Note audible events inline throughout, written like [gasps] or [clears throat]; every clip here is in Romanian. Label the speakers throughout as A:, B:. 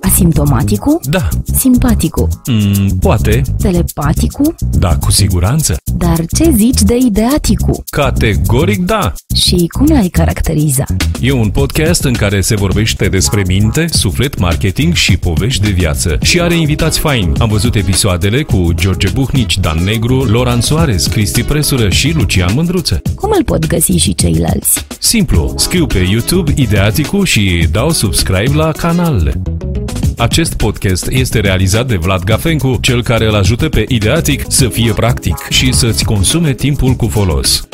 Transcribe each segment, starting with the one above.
A: Asimptomaticul?
B: Da.
A: Simpaticul?
B: Mm, poate.
A: Telepaticul?
B: Da, cu siguranță.
A: Dar ce zici de ideaticul?
B: Categoric da.
A: Și cum l-ai caracteriza?
B: E un podcast în care se vorbește despre minte, suflet, marketing și povești de viață. Și are invitați faini. Am văzut episoadele cu George Buhnici, Dan Negru, Loran Soares, Cristi Presură și Lucian Mândruță.
A: Cum îl pot găsi și ceilalți?
B: Simplu, scriu pe YouTube Ideaticul și dau subscribe la canalele. Acest podcast este realizat de Vlad Gafencu, cel care îl ajută pe Ideatic să fie practic și să-ți consume timpul cu folos.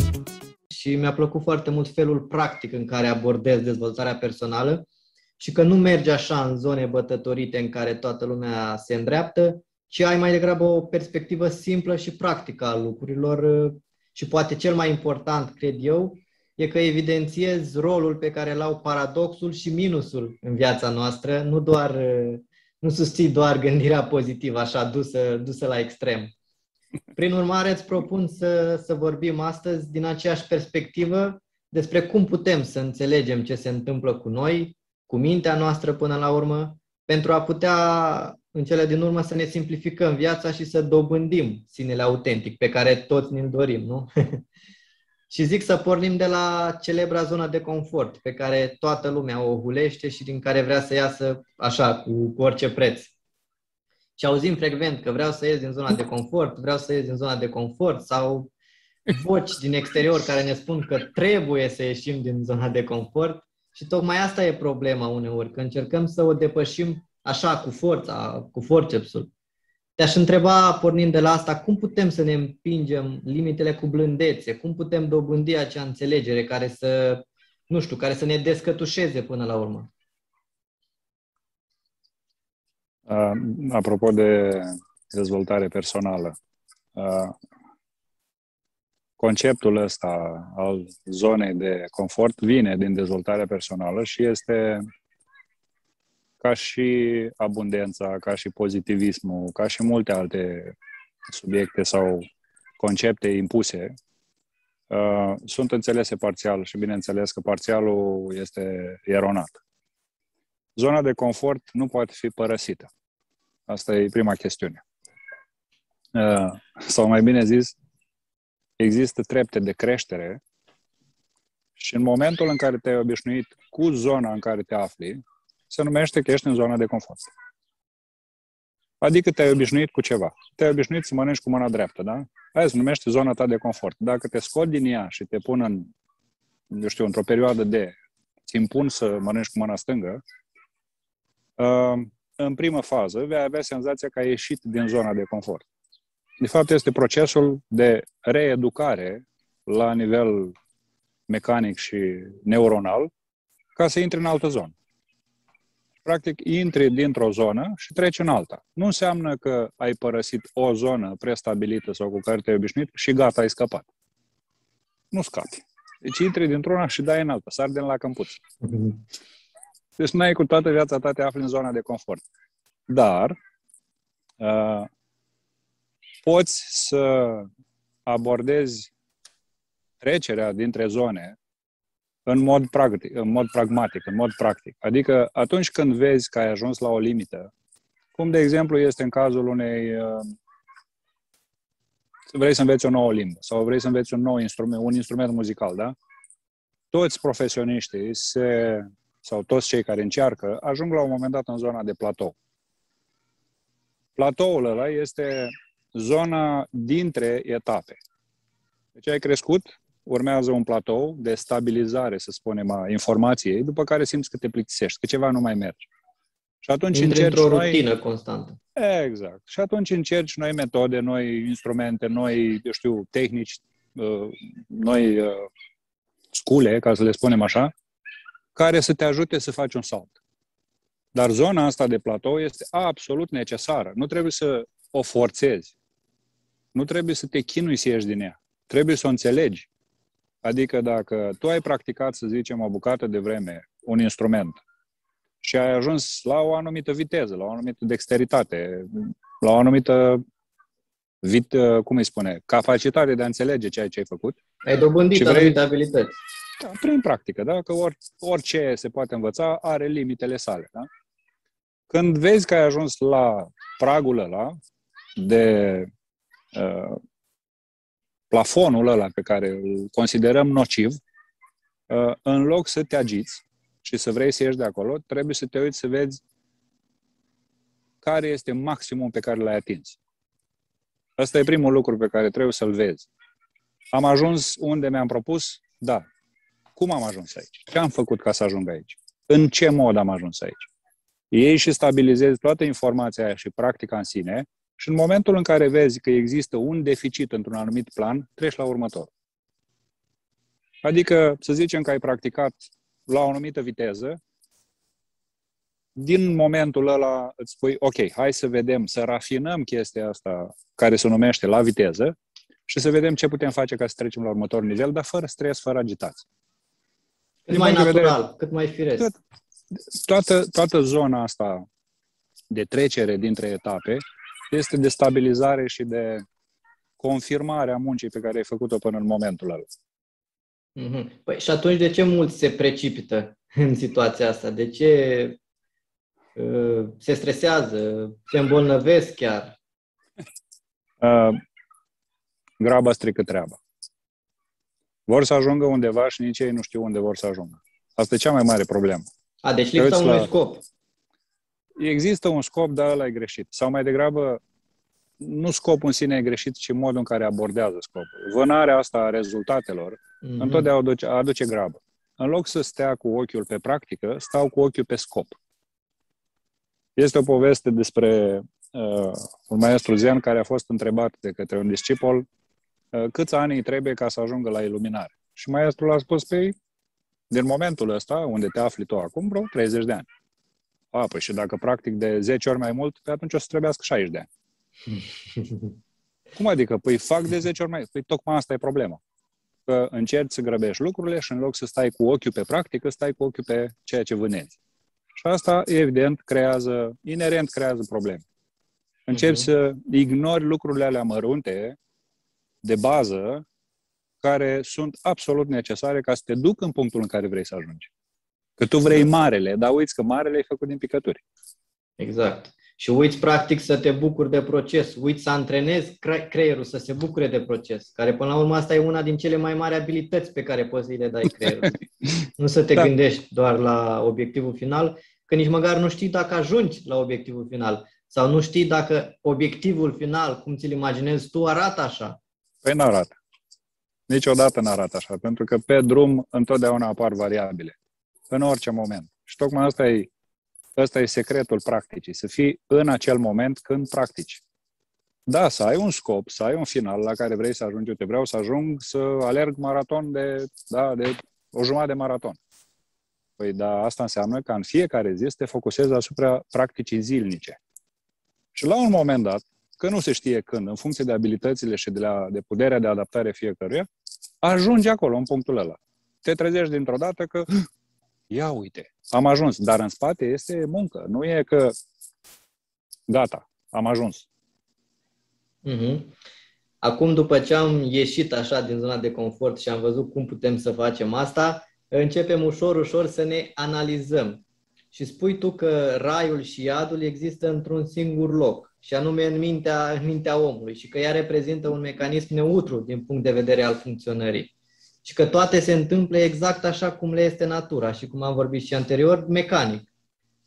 C: Și mi-a plăcut foarte mult felul practic în care abordez dezvoltarea personală și că nu merge așa în zone bătătorite în care toată lumea se îndreaptă, ci ai mai degrabă o perspectivă simplă și practică a lucrurilor și poate cel mai important, cred eu, e că evidențiez rolul pe care îl au paradoxul și minusul în viața noastră, nu doar nu susții doar gândirea pozitivă, așa, dusă, dusă la extrem. Prin urmare, îți propun să, să vorbim astăzi din aceeași perspectivă despre cum putem să înțelegem ce se întâmplă cu noi, cu mintea noastră până la urmă, pentru a putea, în cele din urmă, să ne simplificăm viața și să dobândim sinele autentic, pe care toți ne-l dorim, nu? [laughs] Și zic să pornim de la celebra zonă de confort, pe care toată lumea o hulește și din care vrea să iasă așa, cu, cu orice preț. Și auzim frecvent că vreau să ies din zona de confort, vreau să ies din zona de confort sau voci din exterior care ne spun că trebuie să ieșim din zona de confort și tocmai asta e problema uneori, că încercăm să o depășim așa, cu forța, cu forcepsul. Te-aș întreba, pornind de la asta, cum putem să ne împingem limitele cu blândețe? Cum putem dobândi acea înțelegere care să, nu știu, care să ne descătușeze până la urmă?
D: Uh, apropo de dezvoltare personală, uh, conceptul ăsta al zonei de confort vine din dezvoltarea personală și este ca și abundența, ca și pozitivismul, ca și multe alte subiecte sau concepte impuse, uh, sunt înțelese parțial și bineînțeles că parțialul este eronat. Zona de confort nu poate fi părăsită. Asta e prima chestiune. Uh, sau mai bine zis, există trepte de creștere și în momentul în care te-ai obișnuit cu zona în care te afli, se numește că ești în zona de confort. Adică te-ai obișnuit cu ceva. Te-ai obișnuit să mănânci cu mâna dreaptă, da? Aia se numește zona ta de confort. Dacă te scot din ea și te pun în, eu știu, într-o perioadă de ți impun să mănânci cu mâna stângă, uh, în primă fază vei avea senzația că ai ieșit din zona de confort. De fapt, este procesul de reeducare la nivel mecanic și neuronal ca să intri în altă zonă practic intri dintr-o zonă și treci în alta. Nu înseamnă că ai părăsit o zonă prestabilită sau cu care te-ai obișnuit și gata, ai scăpat. Nu scapi. Deci intri dintr-una și dai în alta, sar din la câmpuț. Deci nu ai cu toată viața ta te afli în zona de confort. Dar uh, poți să abordezi trecerea dintre zone în mod, practic, în mod pragmatic, în mod practic. Adică atunci când vezi că ai ajuns la o limită, cum de exemplu este în cazul unei uh, vrei să înveți o nouă limbă sau vrei să înveți un nou instrument, un instrument muzical, da? Toți profesioniștii se, sau toți cei care încearcă ajung la un moment dat în zona de platou. Platoul ăla este zona dintre etape. Deci ai crescut, urmează un platou de stabilizare, să spunem, a informației, după care simți că te plictisești, că ceva nu mai merge.
C: Și atunci Intri încerci într-o noi... rutină constantă.
D: Exact. Și atunci încerci noi metode, noi instrumente, noi, eu știu, tehnici, uh, noi uh, scule, ca să le spunem așa, care să te ajute să faci un salt. Dar zona asta de platou este absolut necesară. Nu trebuie să o forțezi. Nu trebuie să te chinui să ieși din ea. Trebuie să o înțelegi. Adică dacă tu ai practicat, să zicem, o bucată de vreme, un instrument, și ai ajuns la o anumită viteză, la o anumită dexteritate, la o anumită vit, cum îi spune, capacitate de a înțelege ceea ce ai făcut.
C: Ai dobândit vrei... anumite abilități.
D: Da, prin practică, da? Că or, orice se poate învăța are limitele sale, da? Când vezi că ai ajuns la pragul ăla de uh, plafonul ăla pe care îl considerăm nociv, uh, în loc să te agiți și să vrei să ieși de acolo, trebuie să te uiți să vezi care este maximum pe care l-ai atins. Asta e primul lucru pe care trebuie să-l vezi. Am ajuns unde mi-am propus? Da. Cum am ajuns aici? Ce am făcut ca să ajung aici? În ce mod am ajuns aici? Ei și stabilizezi toată informația aia și practica în sine și în momentul în care vezi că există un deficit într-un anumit plan, treci la următor. Adică, să zicem că ai practicat la o anumită viteză, din momentul ăla îți spui, ok, hai să vedem, să rafinăm chestia asta care se numește la viteză și să vedem ce putem face ca să trecem la următorul nivel, dar fără stres, fără agitație.
C: Cât mai natural, vedere, cât mai firesc. Tot,
D: toată, toată zona asta de trecere dintre etape este de stabilizare și de confirmare a muncii pe care ai făcut-o până în momentul ăla.
C: Mm-hmm. Păi și atunci de ce mulți se precipită [laughs] în situația asta? De ce uh, se stresează, se îmbolnăvesc chiar?
D: Uh, graba strică treaba. Vor să ajungă undeva și nici ei nu știu unde vor să ajungă. Asta e cea mai mare problemă.
C: A, deci lipsa unui la... scop.
D: Există un scop, dar ăla e greșit. Sau mai degrabă, nu scopul în sine e greșit, ci modul în care abordează scopul. Vânarea asta a rezultatelor mm-hmm. întotdeauna aduce, aduce grabă. În loc să stea cu ochiul pe practică, stau cu ochiul pe scop. Este o poveste despre uh, un maestru zen care a fost întrebat de către un discipol uh, câți ani îi trebuie ca să ajungă la iluminare. Și maestrul a spus, pe păi, din momentul ăsta, unde te afli tu acum, vreo 30 de ani. A, păi și dacă practic de 10 ori mai mult, pe atunci o să trebuiască 60 de ani. [laughs] Cum adică? Păi fac de 10 ori mai... Păi tocmai asta e problema. Că încerci să grăbești lucrurile și în loc să stai cu ochiul pe practică, stai cu ochiul pe ceea ce vânezi. Și asta, evident, creează, inerent creează probleme. Încerci uh-huh. să ignori lucrurile alea mărunte, de bază, care sunt absolut necesare ca să te duc în punctul în care vrei să ajungi. Că tu vrei marele, dar uiți că marele e făcut din picături.
C: Exact. Și uiți practic să te bucuri de proces, uiți să antrenezi creierul să se bucure de proces, care până la urmă asta e una din cele mai mari abilități pe care poți să-i le dai creierului. [laughs] nu să te da. gândești doar la obiectivul final, că nici măcar nu știi dacă ajungi la obiectivul final sau nu știi dacă obiectivul final, cum ți-l imaginezi tu, arată așa.
D: Păi nu arată. Niciodată nu arată așa, pentru că pe drum întotdeauna apar variabile. În orice moment. Și tocmai asta e, asta e secretul practicii, să fii în acel moment când practici. Da, să ai un scop, să ai un final la care vrei să ajungi. Eu te vreau să ajung să alerg maraton de, da, de o jumătate de maraton. Păi da, asta înseamnă că în fiecare zi să te focusezi asupra practicii zilnice. Și la un moment dat, că nu se știe când, în funcție de abilitățile și de, la, de puterea de adaptare fiecăruia, ajungi acolo, în punctul ăla. Te trezești dintr-o dată că, [gasps] ia uite, am ajuns, dar în spate este muncă. Nu e că, gata, am ajuns.
C: Mm-hmm. Acum, după ce am ieșit așa din zona de confort și am văzut cum putem să facem asta, începem ușor, ușor să ne analizăm. Și spui tu că raiul și iadul există într-un singur loc și anume în mintea, în mintea omului și că ea reprezintă un mecanism neutru din punct de vedere al funcționării și că toate se întâmplă exact așa cum le este natura și cum am vorbit și anterior, mecanic.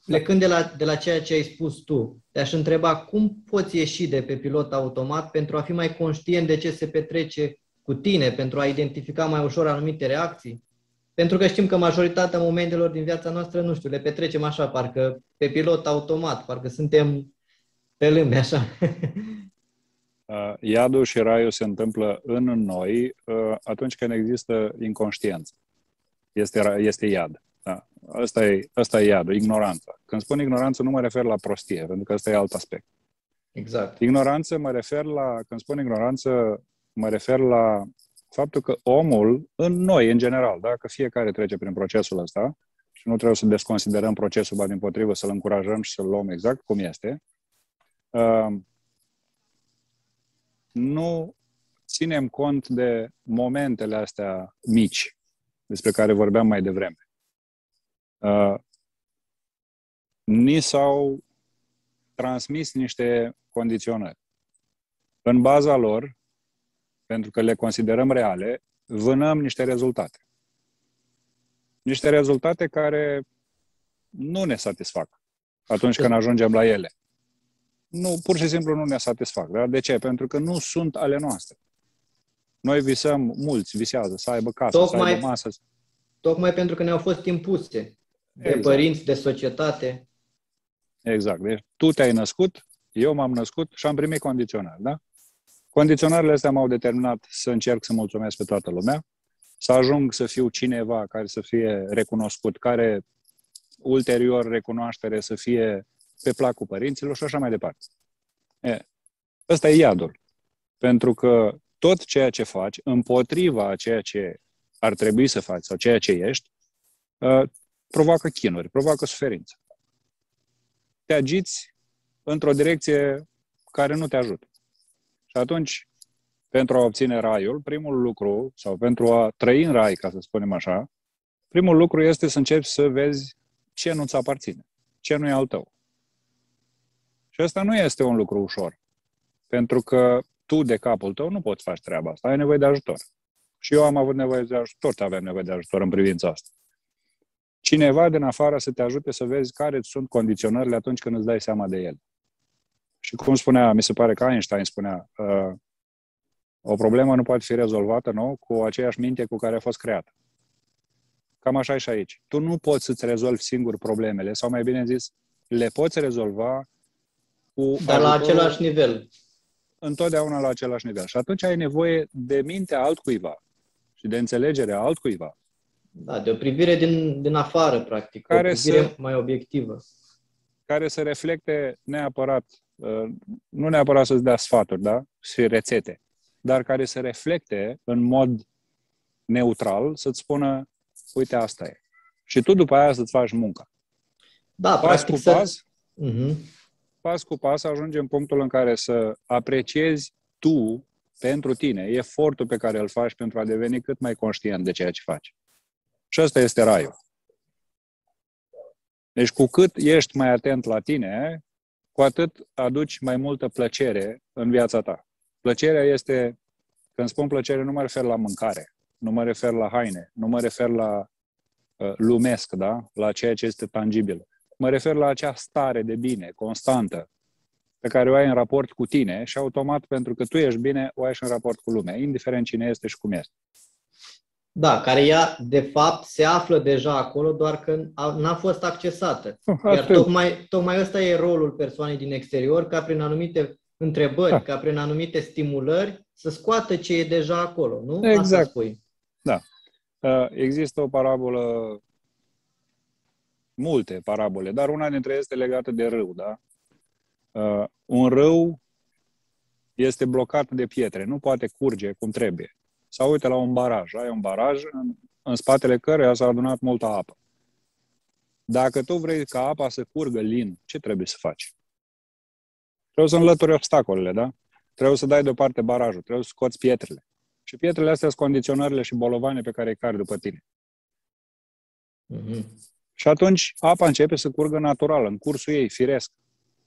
C: Plecând de la, de la ceea ce ai spus tu, te-aș întreba cum poți ieși de pe pilot automat pentru a fi mai conștient de ce se petrece cu tine, pentru a identifica mai ușor anumite reacții? Pentru că știm că majoritatea momentelor din viața noastră, nu știu, le petrecem așa, parcă pe pilot automat, parcă suntem pe lume, așa. [laughs]
D: Uh, iadul și raiul se întâmplă în noi uh, atunci când există inconștiență. Este, este iad. Da. Asta, e, asta e iadul, ignoranța. Când spun ignoranță, nu mă refer la prostie, pentru că ăsta e alt aspect.
C: Exact.
D: Ignoranță mă refer la, când spun ignoranță, mă refer la faptul că omul, în noi, în general, da, că fiecare trece prin procesul ăsta și nu trebuie să desconsiderăm procesul, ba din potrivă, să-l încurajăm și să-l luăm exact cum este, nu ținem cont de momentele astea mici despre care vorbeam mai devreme. Uh, ni s-au transmis niște condiționări. În baza lor, pentru că le considerăm reale, vânăm niște rezultate. Niște rezultate care nu ne satisfac atunci când ajungem la ele. Nu, pur și simplu nu ne satisfac. Da? De ce? Pentru că nu sunt ale noastre. Noi visăm, mulți visează să aibă casă, tocmai, să aibă masă.
C: Tocmai pentru că ne-au fost impuse de exact. părinți, de societate.
D: Exact. Deci tu te-ai născut, eu m-am născut și am primit condiționări, da? Condiționările astea m-au determinat să încerc să mulțumesc pe toată lumea, să ajung să fiu cineva care să fie recunoscut, care ulterior recunoaștere să fie pe placul părinților și așa mai departe. E, ăsta e iadul. Pentru că tot ceea ce faci împotriva a ceea ce ar trebui să faci sau ceea ce ești, uh, provoacă chinuri, provoacă suferință. Te agiți într-o direcție care nu te ajută. Și atunci, pentru a obține raiul, primul lucru, sau pentru a trăi în rai, ca să spunem așa, primul lucru este să începi să vezi ce nu-ți aparține, ce nu e al tău. Și asta nu este un lucru ușor. Pentru că tu, de capul tău, nu poți face treaba asta. Ai nevoie de ajutor. Și eu am avut nevoie de ajutor, toți avem nevoie de ajutor în privința asta. Cineva din afară să te ajute să vezi care sunt condiționările atunci când îți dai seama de ele. Și cum spunea, mi se pare că Einstein spunea, uh, o problemă nu poate fi rezolvată, nu, cu aceeași minte cu care a fost creată. Cam așa e și aici. Tu nu poți să-ți rezolvi singur problemele, sau mai bine zis, le poți rezolva cu...
C: Dar la același nivel.
D: Întotdeauna la același nivel. Și atunci ai nevoie de mintea altcuiva și de înțelegerea altcuiva.
C: Da, de o privire din, din afară, practic. Care o privire să, mai obiectivă.
D: Care să reflecte neapărat, uh, nu neapărat să-ți dea sfaturi, da? Și rețete, dar care să reflecte în mod neutral, să-ți spună, uite, asta e. Și tu după aia să-ți faci munca.
C: Da, pas
D: cu
C: să...
D: pas, uh-huh. Pas cu pas ajungi în punctul în care să apreciezi tu, pentru tine, efortul pe care îl faci pentru a deveni cât mai conștient de ceea ce faci. Și asta este raiul. Deci cu cât ești mai atent la tine, cu atât aduci mai multă plăcere în viața ta. Plăcerea este, când spun plăcere, nu mă refer la mâncare, nu mă refer la haine, nu mă refer la uh, lumesc, da? la ceea ce este tangibil. Mă refer la acea stare de bine, constantă, pe care o ai în raport cu tine și automat, pentru că tu ești bine, o ai și în raport cu lumea, indiferent cine este și cum este.
C: Da, care ea, de fapt, se află deja acolo, doar că n-a fost accesată. Iar tocmai, tocmai ăsta e rolul persoanei din exterior, ca prin anumite întrebări, da. ca prin anumite stimulări, să scoată ce e deja acolo, nu?
D: Exact. Asta spui. Da. Uh, există o parabolă, multe parabole, dar una dintre ele este legată de râu, da? Uh, un râu este blocat de pietre, nu poate curge cum trebuie. Sau uite la un baraj. Ai un baraj în, în spatele căruia s-a adunat multă apă. Dacă tu vrei ca apa să curgă lin, ce trebuie să faci? Trebuie să înlături obstacolele, da? Trebuie să dai deoparte barajul, trebuie să scoți pietrele. Și pietrele astea sunt condiționările și bolovane pe care îi cari după tine. Mm-hmm. Și atunci apa începe să curgă natural, în cursul ei, firesc.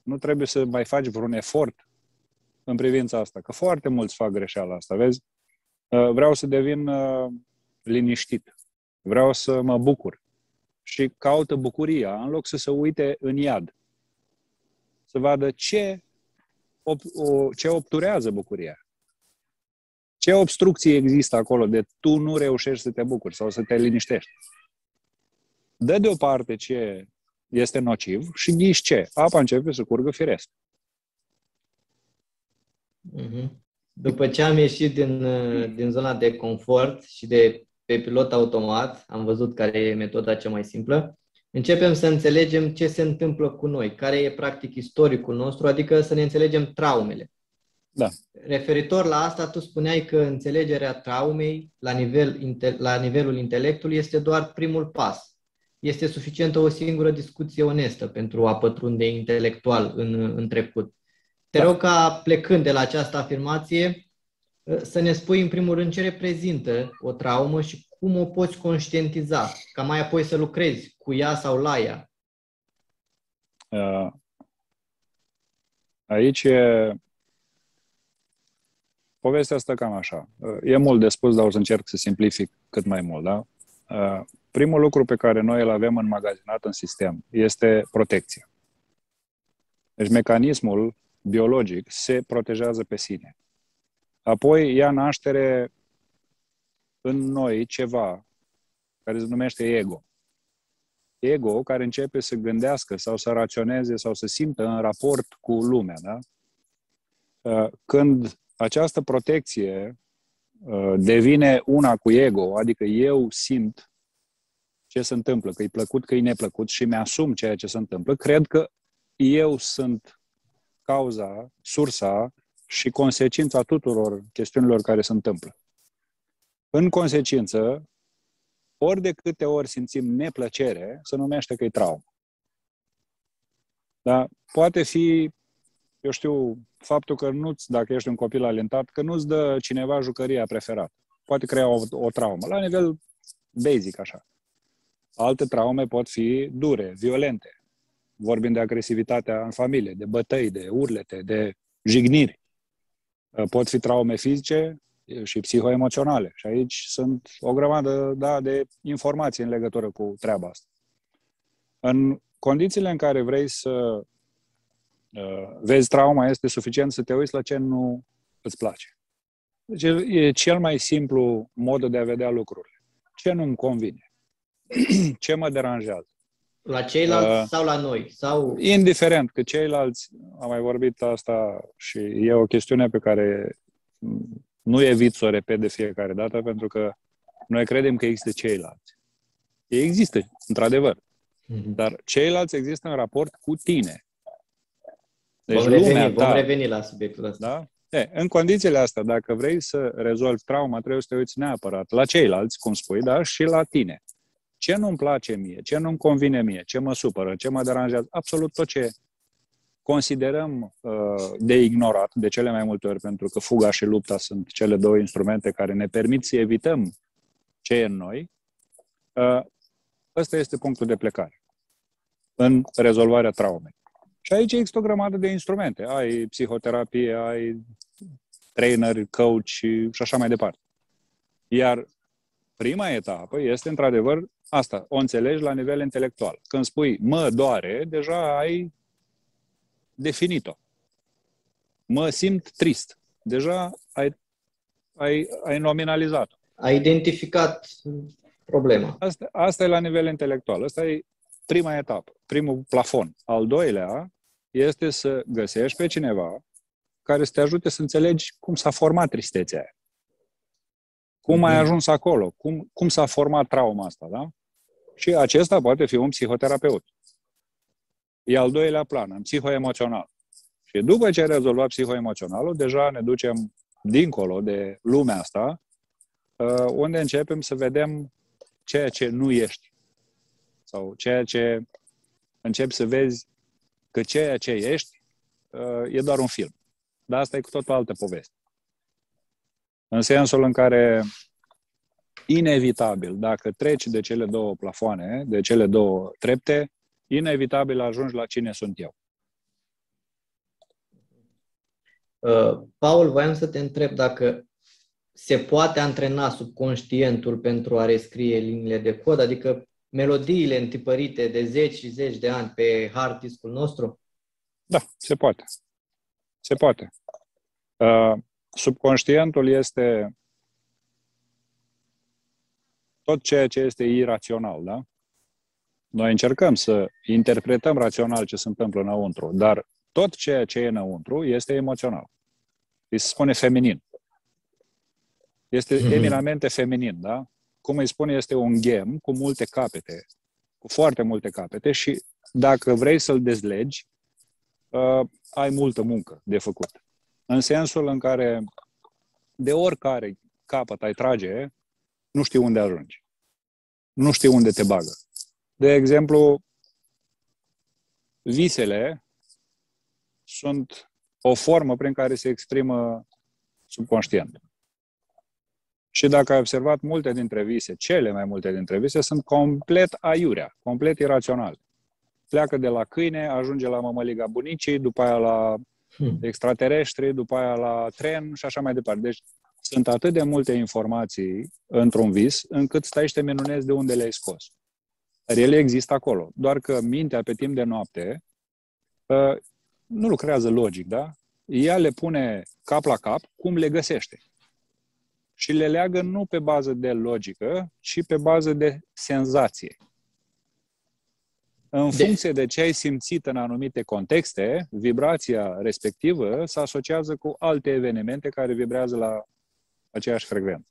D: Nu trebuie să mai faci vreun efort în privința asta, că foarte mulți fac greșeala asta, vezi? Uh, vreau să devin uh, liniștit. Vreau să mă bucur. Și caută bucuria, în loc să se uite în iad. Să vadă ce, ce obturează bucuria. Ce obstrucții există acolo de tu nu reușești să te bucuri sau să te liniștești. Dă deoparte ce este nociv și ghiși ce? Apa începe să curgă firesc.
C: Mm-hmm. După ce am ieșit din, din zona de confort și de pe pilot automat, am văzut care e metoda cea mai simplă, începem să înțelegem ce se întâmplă cu noi, care e practic istoricul nostru, adică să ne înțelegem traumele.
D: Da.
C: Referitor la asta, tu spuneai că înțelegerea traumei la, nivel, la nivelul intelectului este doar primul pas. Este suficientă o singură discuție onestă pentru a pătrunde intelectual în, în trecut. Te da. rog ca, plecând de la această afirmație, să ne spui în primul rând ce reprezintă o traumă și cum o poți conștientiza, ca mai apoi să lucrezi cu ea sau la ea?
D: Uh, aici e... Povestea asta cam așa. Uh, e mult de spus, dar o să încerc să simplific cât mai mult. Da? Uh, primul lucru pe care noi îl avem înmagazinat în sistem este protecția. Deci mecanismul biologic se protejează pe sine. Apoi ia naștere în noi ceva care se numește ego. Ego care începe să gândească sau să raționeze sau să simtă în raport cu lumea. Da? Uh, când această protecție uh, devine una cu ego, adică eu simt ce se întâmplă, că e plăcut, că e neplăcut și mi-asum ceea ce se întâmplă, cred că eu sunt cauza, sursa și consecința tuturor chestiunilor care se întâmplă. În consecință, ori de câte ori simțim neplăcere, se numește că e traumă. Dar poate fi, eu știu, faptul că nu-ți, dacă ești un copil alentat, că nu-ți dă cineva jucăria preferată. Poate crea o, o traumă, la nivel basic, așa. Alte traume pot fi dure, violente. Vorbim de agresivitatea în familie, de bătăi, de urlete, de jigniri. Pot fi traume fizice, și psihoemoționale. Și aici sunt o grămadă da, de informații în legătură cu treaba asta. În condițiile în care vrei să uh, vezi trauma, este suficient să te uiți la ce nu îți place. Deci e cel mai simplu mod de a vedea lucrurile. Ce nu-mi convine? [clears throat] ce mă deranjează?
C: La ceilalți uh, sau la noi? Sau...
D: Indiferent, că ceilalți, am mai vorbit asta și e o chestiune pe care nu evit să o repet de fiecare dată, pentru că noi credem că există ceilalți. Ei există, într-adevăr. Mm-hmm. Dar ceilalți există în raport cu tine.
C: Deci vom, reveni, ta, vom reveni la subiectul ăsta.
D: Da? E, în condițiile astea, dacă vrei să rezolvi trauma, trebuie să te uiți neapărat la ceilalți, cum spui, dar și la tine. Ce nu-mi place mie, ce nu-mi convine mie, ce mă supără, ce mă deranjează, absolut tot ce considerăm uh, de ignorat de cele mai multe ori, pentru că fuga și lupta sunt cele două instrumente care ne permit să evităm ce e în noi, uh, ăsta este punctul de plecare în rezolvarea traumei. Și aici există o grămadă de instrumente. Ai psihoterapie, ai trainer, coach și, și așa mai departe. Iar prima etapă este, într-adevăr, asta, o înțelegi la nivel intelectual. Când spui mă doare, deja ai definit-o. Mă simt trist. Deja ai, ai, ai nominalizat-o.
C: Ai identificat problema.
D: Asta, asta e la nivel intelectual. Asta e prima etapă, primul plafon. Al doilea este să găsești pe cineva care să te ajute să înțelegi cum s-a format tristețea aia. Cum ai mhm. ajuns acolo? Cum, cum s-a format trauma asta, da? Și acesta poate fi un psihoterapeut. E al doilea plan, în psihoemoțional. Și după ce ai rezolvat psihoemoționalul, deja ne ducem dincolo de lumea asta, uh, unde începem să vedem ceea ce nu ești. Sau ceea ce începi să vezi că ceea ce ești uh, e doar un film. Dar asta e cu tot o altă poveste. În sensul în care, inevitabil, dacă treci de cele două plafoane, de cele două trepte, inevitabil ajungi la cine sunt eu.
C: Uh, Paul, voiam să te întreb dacă se poate antrena subconștientul pentru a rescrie liniile de cod, adică melodiile întipărite de zeci și zeci de ani pe hard disk-ul nostru?
D: Da, se poate. Se poate. Uh, subconștientul este tot ceea ce este irațional, da? Noi încercăm să interpretăm rațional ce se întâmplă înăuntru, dar tot ceea ce e înăuntru este emoțional. Îi se spune feminin. Este mm-hmm. eminamente feminin, da? Cum îi spune, este un gem cu multe capete, cu foarte multe capete și dacă vrei să-l dezlegi, uh, ai multă muncă de făcut. În sensul în care de oricare capăt ai trage, nu știi unde ajungi. Nu știi unde te bagă. De exemplu, visele sunt o formă prin care se exprimă subconștient. Și dacă ai observat multe dintre vise, cele mai multe dintre vise sunt complet aiurea, complet iraționale. Pleacă de la câine, ajunge la mămăliga bunicii, după aia la
C: Hmm.
D: extraterestri, după aia la tren și așa mai departe. Deci sunt atât de multe informații într-un vis, încât stai și te minunezi de unde le-ai scos. Dar ele există acolo. Doar că mintea pe timp de noapte uh, nu lucrează logic, da? Ea le pune cap la cap cum le găsește. Și le leagă nu pe bază de logică, ci pe bază de senzație. În
C: De-
D: funcție de ce ai simțit în anumite contexte, vibrația respectivă se asociază cu alte evenimente care vibrează la aceeași frecvență.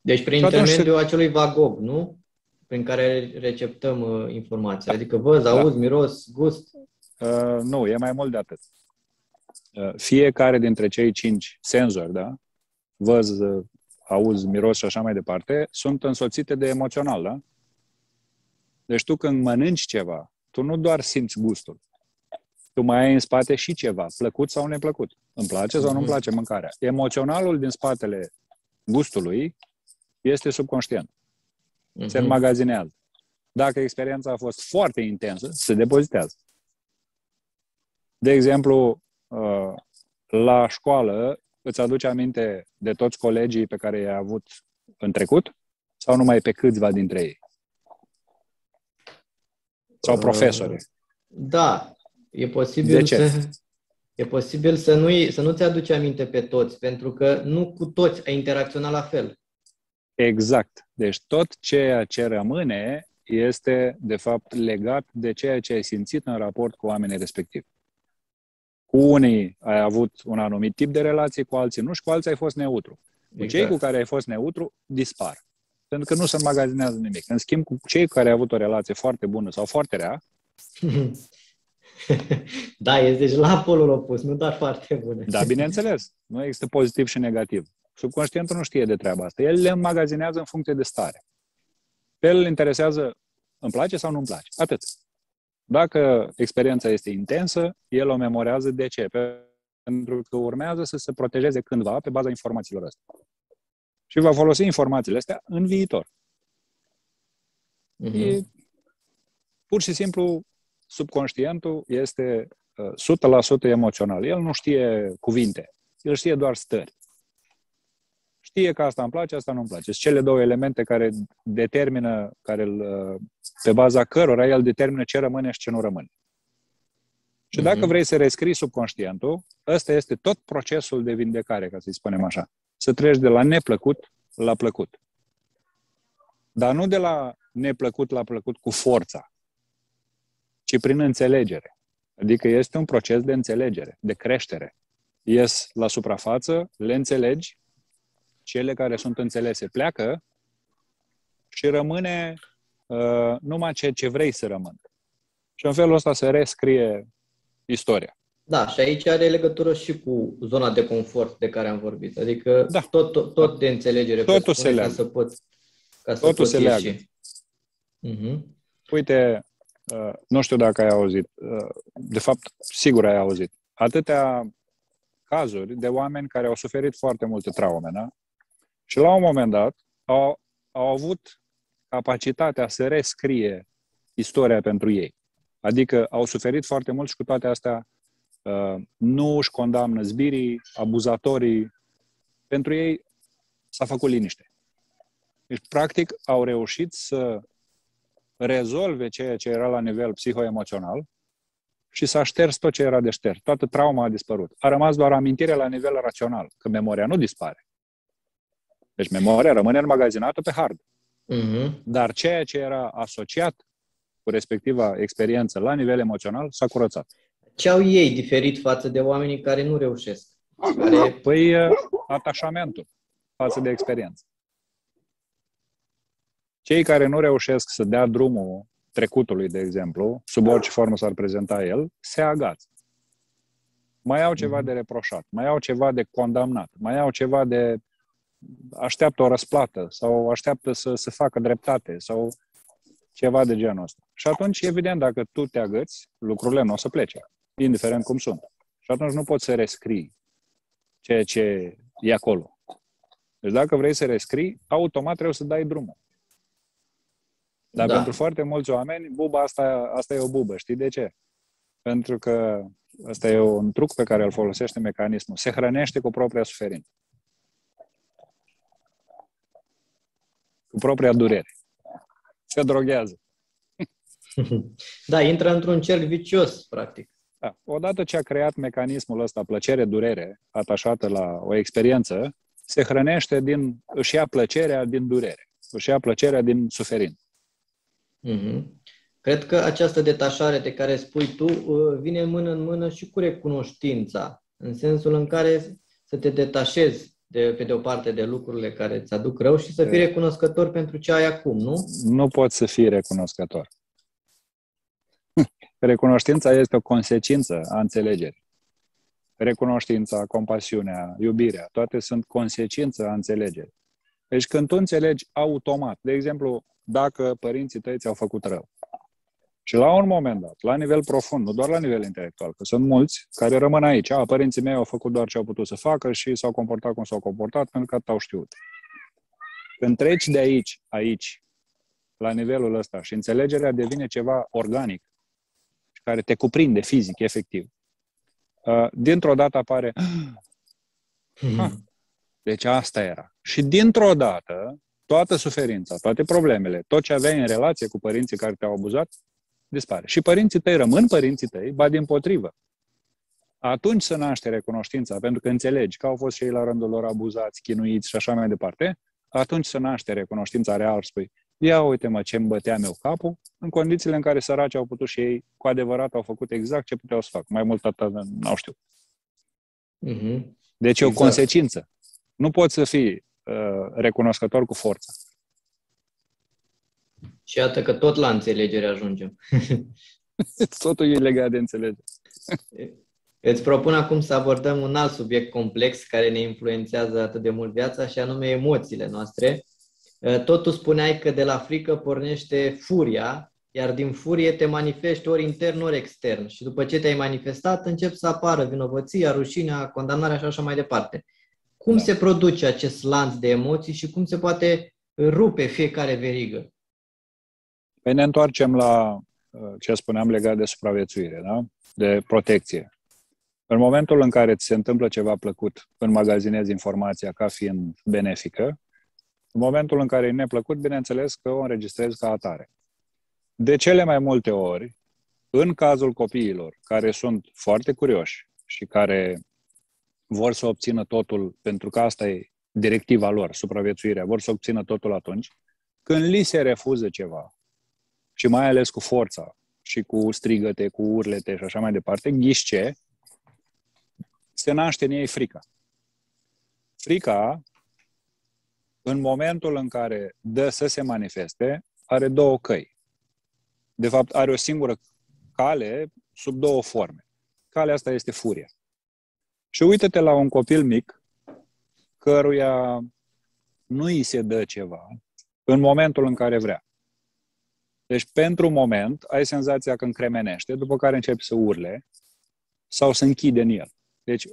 C: Deci prin
D: Și atunci
C: intermediul acelui vagog, nu? Prin care receptăm uh, informația. Adică văz, auzi, miros, gust.
D: Uh, nu, e mai mult de atât. Uh, fiecare dintre cei cinci senzori, da? Văz, uh, auz, miros și așa mai departe, sunt însoțite de emoțional, da? Deci tu când mănânci ceva, tu nu doar simți gustul. Tu mai ai în spate și ceva, plăcut sau neplăcut. Îmi place sau nu-mi
C: Mhm.
D: place mâncarea. Emoționalul din spatele gustului este subconștient. se
C: Mhm.
D: înmagazinează. Dacă experiența a fost foarte intensă, se depozitează. De exemplu, uh, la școală, îți aduce aminte de toți colegii pe care i-ai avut în trecut? Sau numai pe câțiva dintre ei? Sau
C: Uh,
D: profesori?
C: Da, e posibil
D: De ce?
C: să e posibil să nu să nu ți aduci aminte pe toți, pentru că nu cu toți ai interacționat la fel.
D: Exact. Deci tot ceea ce rămâne este, de fapt, legat de ceea ce ai simțit în raport cu oamenii respectivi. Cu unii ai avut un anumit tip de relație, cu alții nu și cu alții ai fost neutru. Cu cei cu care ai fost neutru, dispar. Pentru că nu se înmagazinează nimic. În schimb, cu cei cu care ai avut o relație foarte bună sau foarte rea, [laughs] [laughs]
C: da, e deci la polul opus, nu doar foarte bune.
D: da, bineînțeles, nu există pozitiv și negativ. Subconștientul nu știe de treaba asta. El le înmagazinează în funcție de stare. Pe el îl interesează, îmi place sau nu îmi place. Atât. Dacă experiența este intensă, el o memorează. De ce? Pentru că urmează să se protejeze cândva pe baza informațiilor astea. Și va folosi informațiile astea în viitor.
C: Mhm.
D: E, pur și simplu, subconștientul este uh, 100% emoțional. El nu știe cuvinte, el știe doar stări. Știe că asta îmi place, asta nu îmi place. Sunt cele două elemente care determină, care îl, uh, pe baza cărora el determină ce rămâne și ce nu rămâne. Și dacă
C: Mhm.
D: vrei să rescrii subconștientul, ăsta este tot procesul de vindecare, ca să-i spunem așa. Să treci de la neplăcut la plăcut. Dar nu de la neplăcut la plăcut cu forța, ci prin înțelegere. Adică este un proces de înțelegere, de creștere. Ies la suprafață, le înțelegi, cele care sunt înțelese pleacă și rămâne uh, numai ceea ce vrei să rămână. Și în felul ăsta se rescrie istoria.
C: Da, și aici are legătură și cu zona de confort de care am vorbit. Adică
D: Da.
C: tot, tot, tot de înțelegere
D: Totul
C: presupune
D: se
C: ca
D: leagă.
C: să poți, ca să
D: Totul
C: poți
D: se
C: ieși.
D: leagă.
C: Mhm.
D: Uite, uh, nu știu dacă ai auzit, uh, de fapt, sigur ai auzit, atâtea cazuri de oameni care au suferit foarte multe traume, da? Și la un moment dat au, au avut capacitatea să rescrie istoria pentru ei. Adică au suferit foarte mult și cu toate astea uh, nu își condamnă zbirii, abuzatorii. Pentru ei s-a făcut liniște. Deci, practic, au reușit să rezolve ceea ce era la nivel psihoemoțional și s-a șters tot ce era de șters. Toată trauma a dispărut. A rămas doar amintirea la nivel rațional, că memoria nu dispare. Deci memoria rămâne înmagazinată pe hard.
C: Mhm.
D: Dar ceea ce era asociat cu respectiva experiență la nivel emoțional s-a curățat.
C: Ce au ei diferit față de oamenii care nu reușesc? Care...
D: Păi uh, atașamentul față de experiență. Cei care nu reușesc să dea drumul trecutului, de exemplu, sub orice formă s-ar prezenta el, se agață. Mai au ceva
C: Mhm.
D: de reproșat, mai au ceva de condamnat, mai au ceva de așteaptă o răsplată sau așteaptă să se facă dreptate sau ceva de genul ăsta. Și atunci, evident, dacă tu te agăți, lucrurile nu o să plece, indiferent cum sunt. Și atunci nu poți să rescrii ceea ce e acolo. Deci dacă vrei să rescrii, automat trebuie să dai drumul. Dar
C: Da.
D: pentru foarte mulți oameni, buba asta, asta e o bubă. Știi de ce? Pentru că ăsta e un truc pe care îl folosește mecanismul. Se hrănește cu propria suferință. Cu propria durere. Se droghează. [laughs]
C: Da, intră într-un cerc vicios, practic.
D: Da. Odată ce a creat mecanismul ăsta, plăcere-durere, atașată la o experiență, se hrănește din, își ia plăcerea din durere, își ia plăcerea din suferință.
C: Mhm. Cred că această detașare de care spui tu uh, vine mână în mână și cu recunoștința, în sensul în care să te detașezi de, pe de o parte de lucrurile care îți aduc rău și să fii
D: Da.
C: recunoscător pentru ce ai acum, nu?
D: Nu poți să fii recunoscător. [laughs] Recunoștința este o consecință a înțelegerii. Recunoștința, compasiunea, iubirea, toate sunt consecință a înțelegerii. Deci când tu înțelegi automat, de exemplu, dacă părinții tăi ți-au făcut rău, și la un moment dat, la nivel profund, nu doar la nivel intelectual, că sunt mulți care rămân aici. A, părinții mei au făcut doar ce au putut să facă și s-au comportat cum s-au comportat pentru că atât au știut. Când treci de aici, aici, la nivelul ăsta și înțelegerea devine ceva organic, care te cuprinde fizic, efectiv, uh, dintr-o dată apare, Ha. deci asta era. Și dintr-o dată, toată suferința, toate problemele, tot ce aveai în relație cu părinții care te-au abuzat, dispare. Și părinții tăi rămân părinții tăi, ba din potrivă. Atunci se naște recunoștința, pentru că înțelegi că au fost și ei la rândul lor abuzați, chinuiți și așa mai departe, atunci se naște recunoștința reală și spui, ia uite-mă ce îmi bătea meu capul, în condițiile în care săraci au putut și ei, cu adevărat, au făcut exact ce puteau să facă. Mai mult atât n-au știut.
C: Mhm.
D: Deci e o
C: Exact.
D: consecință. Nu poți să fii uh, recunoscător cu forța.
C: Și iată că tot la înțelegere ajungem. [laughs]
D: Totul e legat de înțelegere. [laughs]
C: Îți propun acum să abordăm un alt subiect complex care ne influențează atât de mult viața și anume emoțiile noastre. Tot tu spuneai că de la frică pornește furia, iar din furie te manifesti ori intern, ori extern. Și după ce te-ai manifestat, încep să apară vinovăția, rușinea, condamnarea și așa mai departe. Cum
D: Da.
C: se produce acest lanț de emoții și cum se poate rupe fiecare verigă?
D: Păi ne întoarcem la uh, ce spuneam legat de supraviețuire, da? de protecție. În momentul în care ți se întâmplă ceva plăcut, înmagazinezi informația ca fiind benefică, în momentul în care e neplăcut, bineînțeles că o înregistrezi ca atare. De cele mai multe ori, în cazul copiilor care sunt foarte curioși și care vor să obțină totul, pentru că asta e directiva lor, supraviețuirea, vor să obțină totul atunci, când li se refuză ceva, și mai ales cu forța și cu strigăte, cu urlete și așa mai departe, ghiși ce? Se naște în ei frica. Frica, în momentul în care dă să se manifeste, are două căi. De fapt, are o singură cale sub două forme. Calea asta este furia. Și uită-te la un copil mic căruia nu îi se dă ceva în momentul în care vrea. Deci, pentru un moment, ai senzația că încremenește, după care începi să urle sau să închide în el. Deci,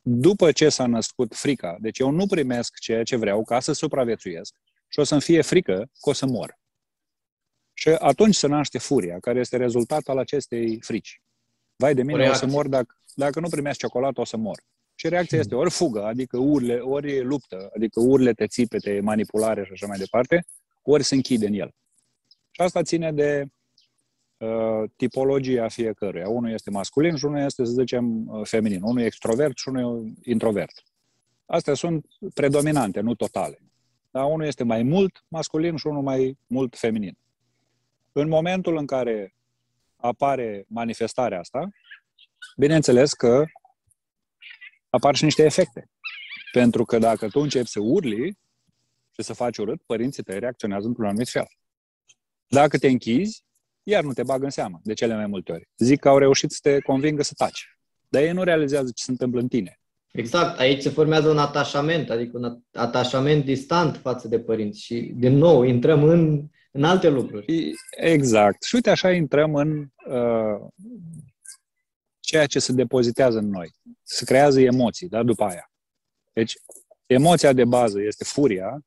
D: după ce s-a născut frica, deci eu nu primesc ceea ce vreau ca să supraviețuiesc și o să-mi fie frică că o să mor. Și atunci se naște furia, care este rezultat al acestei frici. Vai de mine, o, o să
C: reacție.
D: mor dacă, dacă nu primesc ciocolată, o să mor. Și reacția este ori fugă, adică urle, ori luptă, adică urlete, țipete, manipulare și așa mai departe, ori se închide în el. Și asta ține de uh, tipologia fiecăruia. Unul este masculin și unul este, să zicem, uh, feminin. Unul e extrovert și unul e introvert. Astea sunt predominante, nu totale. Dar unul este mai mult masculin și unul mai mult feminin. În momentul în care apare manifestarea asta, bineînțeles că apar și niște efecte. Pentru că dacă tu începi să urli și să faci urât, părinții tăi reacționează într-un anumit fel. Dacă te închizi, iar nu te bagă în seamă, de cele mai multe ori. Zic că au reușit să te convingă să taci. Dar ei nu realizează ce se întâmplă în tine.
C: Exact, aici se formează un atașament, adică un atașament distant față de părinți și, din nou, intrăm în, în alte lucruri.
D: Exact. Și uite, așa intrăm în uh, ceea ce se depozitează în noi. Se creează emoții, da, după aia. Deci, Emoția de bază este furia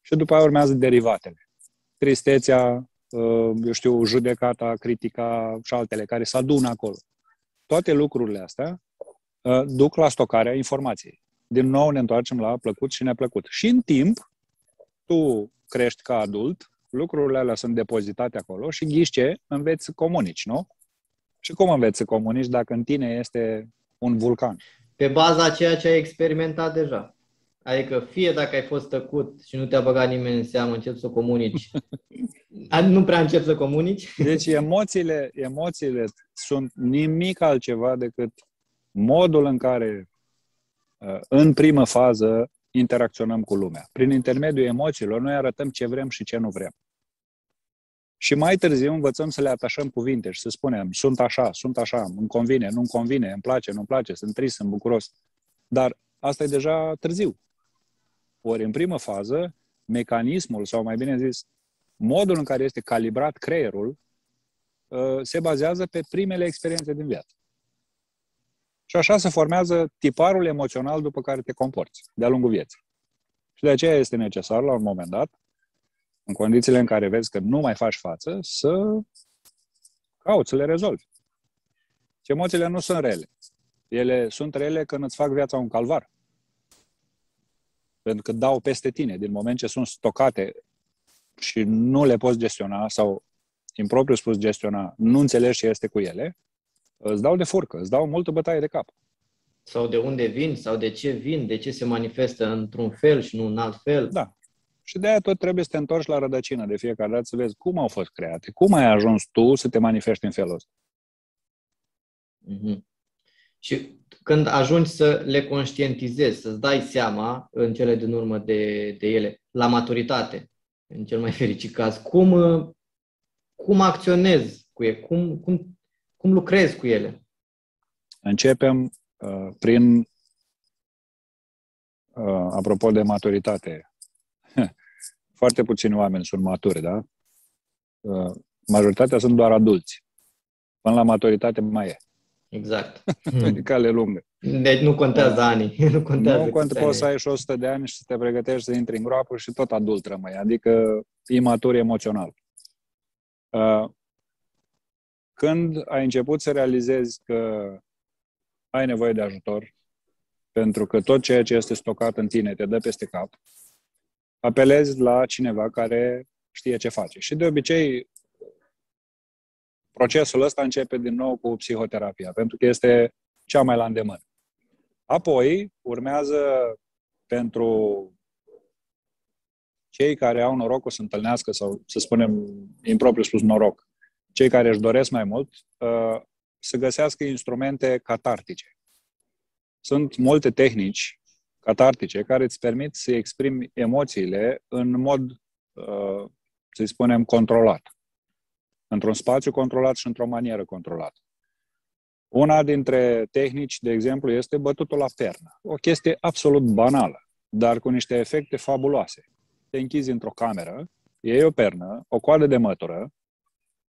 D: și după aia urmează derivatele. Tristețea, uh, eu știu, judecata, critica și altele care se adună acolo. Toate lucrurile astea uh, duc la stocarea informației. Din nou ne întoarcem la plăcut și neplăcut. Și în timp, tu crești ca adult, lucrurile alea sunt depozitate acolo și ghiși ce? Înveți să comunici, nu? Și cum înveți să comunici dacă în tine este un vulcan?
C: Pe baza a ceea ce ai experimentat deja. Adică fie dacă ai fost tăcut și nu te-a băgat nimeni în seamă, încep să comunici. [laughs] nu prea încep să comunici.
D: Deci emoțiile, emoțiile sunt nimic altceva decât modul în care uh, în primă fază interacționăm cu lumea. Prin intermediul emoțiilor, noi arătăm ce vrem și ce nu vrem. Și mai târziu învățăm să le atașăm cuvinte și să spunem, sunt așa, sunt așa, îmi convine, nu-mi convine, îmi place, nu-mi place, sunt trist, sunt bucuros. Dar asta e deja târziu. Ori, în primă fază, mecanismul, sau mai bine zis, modul în care este calibrat creierul, uh, se bazează pe primele experiențe din viață. Și așa se formează tiparul emoțional după care te comporți de-a lungul vieții. Și de aceea este necesar, la un moment dat, în condițiile în care vezi că nu mai faci față, să cauți, să le rezolvi. Și emoțiile nu sunt rele. Ele sunt rele când îți fac viața un calvar. Pentru că dau peste tine. Din moment ce sunt stocate și nu le poți gestiona sau, în propriu spus, gestiona, nu înțelegi ce este cu ele, îți dau de furcă, îți dau multă bătaie de cap.
C: Sau de unde vin, sau de ce vin, de ce se manifestă într-un fel și nu în alt fel.
D: Da. Și de aia tot trebuie să te întorci la rădăcină de fiecare dată să vezi cum au fost create, cum ai ajuns tu să te manifesti în felul ăsta.
C: Mm-hmm. Și când ajungi să le conștientizezi, să-ți dai seama în cele din urmă de, de ele, la maturitate, în cel mai fericit caz, cum, cum acționezi cu ele, cum, cum, cum lucrezi cu ele?
D: Începem uh, prin, uh, apropo de maturitate, foarte puțini oameni sunt maturi, da? Uh, majoritatea sunt doar adulți. Până la maturitate mai e.
C: Exact.
D: Pe cale lungă.
C: Deci nu contează da. ani. [laughs] Nu contează
D: nu contează, poți să ai și 100 de ani și să te pregătești să intri în groapă și tot adult rămâi, adică imatur emoțional. Uh, când ai început să realizezi că ai nevoie de ajutor, pentru că tot ceea ce este stocat în tine te dă peste cap, apelezi la cineva care știe ce face. Și de obicei, procesul ăsta începe din nou cu psihoterapia, pentru că este cea mai la îndemână. Apoi urmează pentru cei care au norocul să întâlnească, sau să spunem, impropriu spus noroc, cei care își doresc mai mult, uh, să găsească instrumente catartice. Sunt multe tehnici catartice care îți permit să exprimi emoțiile în mod, uh, să spunem, controlat. Într-un spațiu controlat și într-o manieră controlată. Una dintre tehnici, de exemplu, este bătutul la pernă. O chestie absolut banală, dar cu niște efecte fabuloase. Te închizi într-o cameră, iei o pernă, o coadă de mătură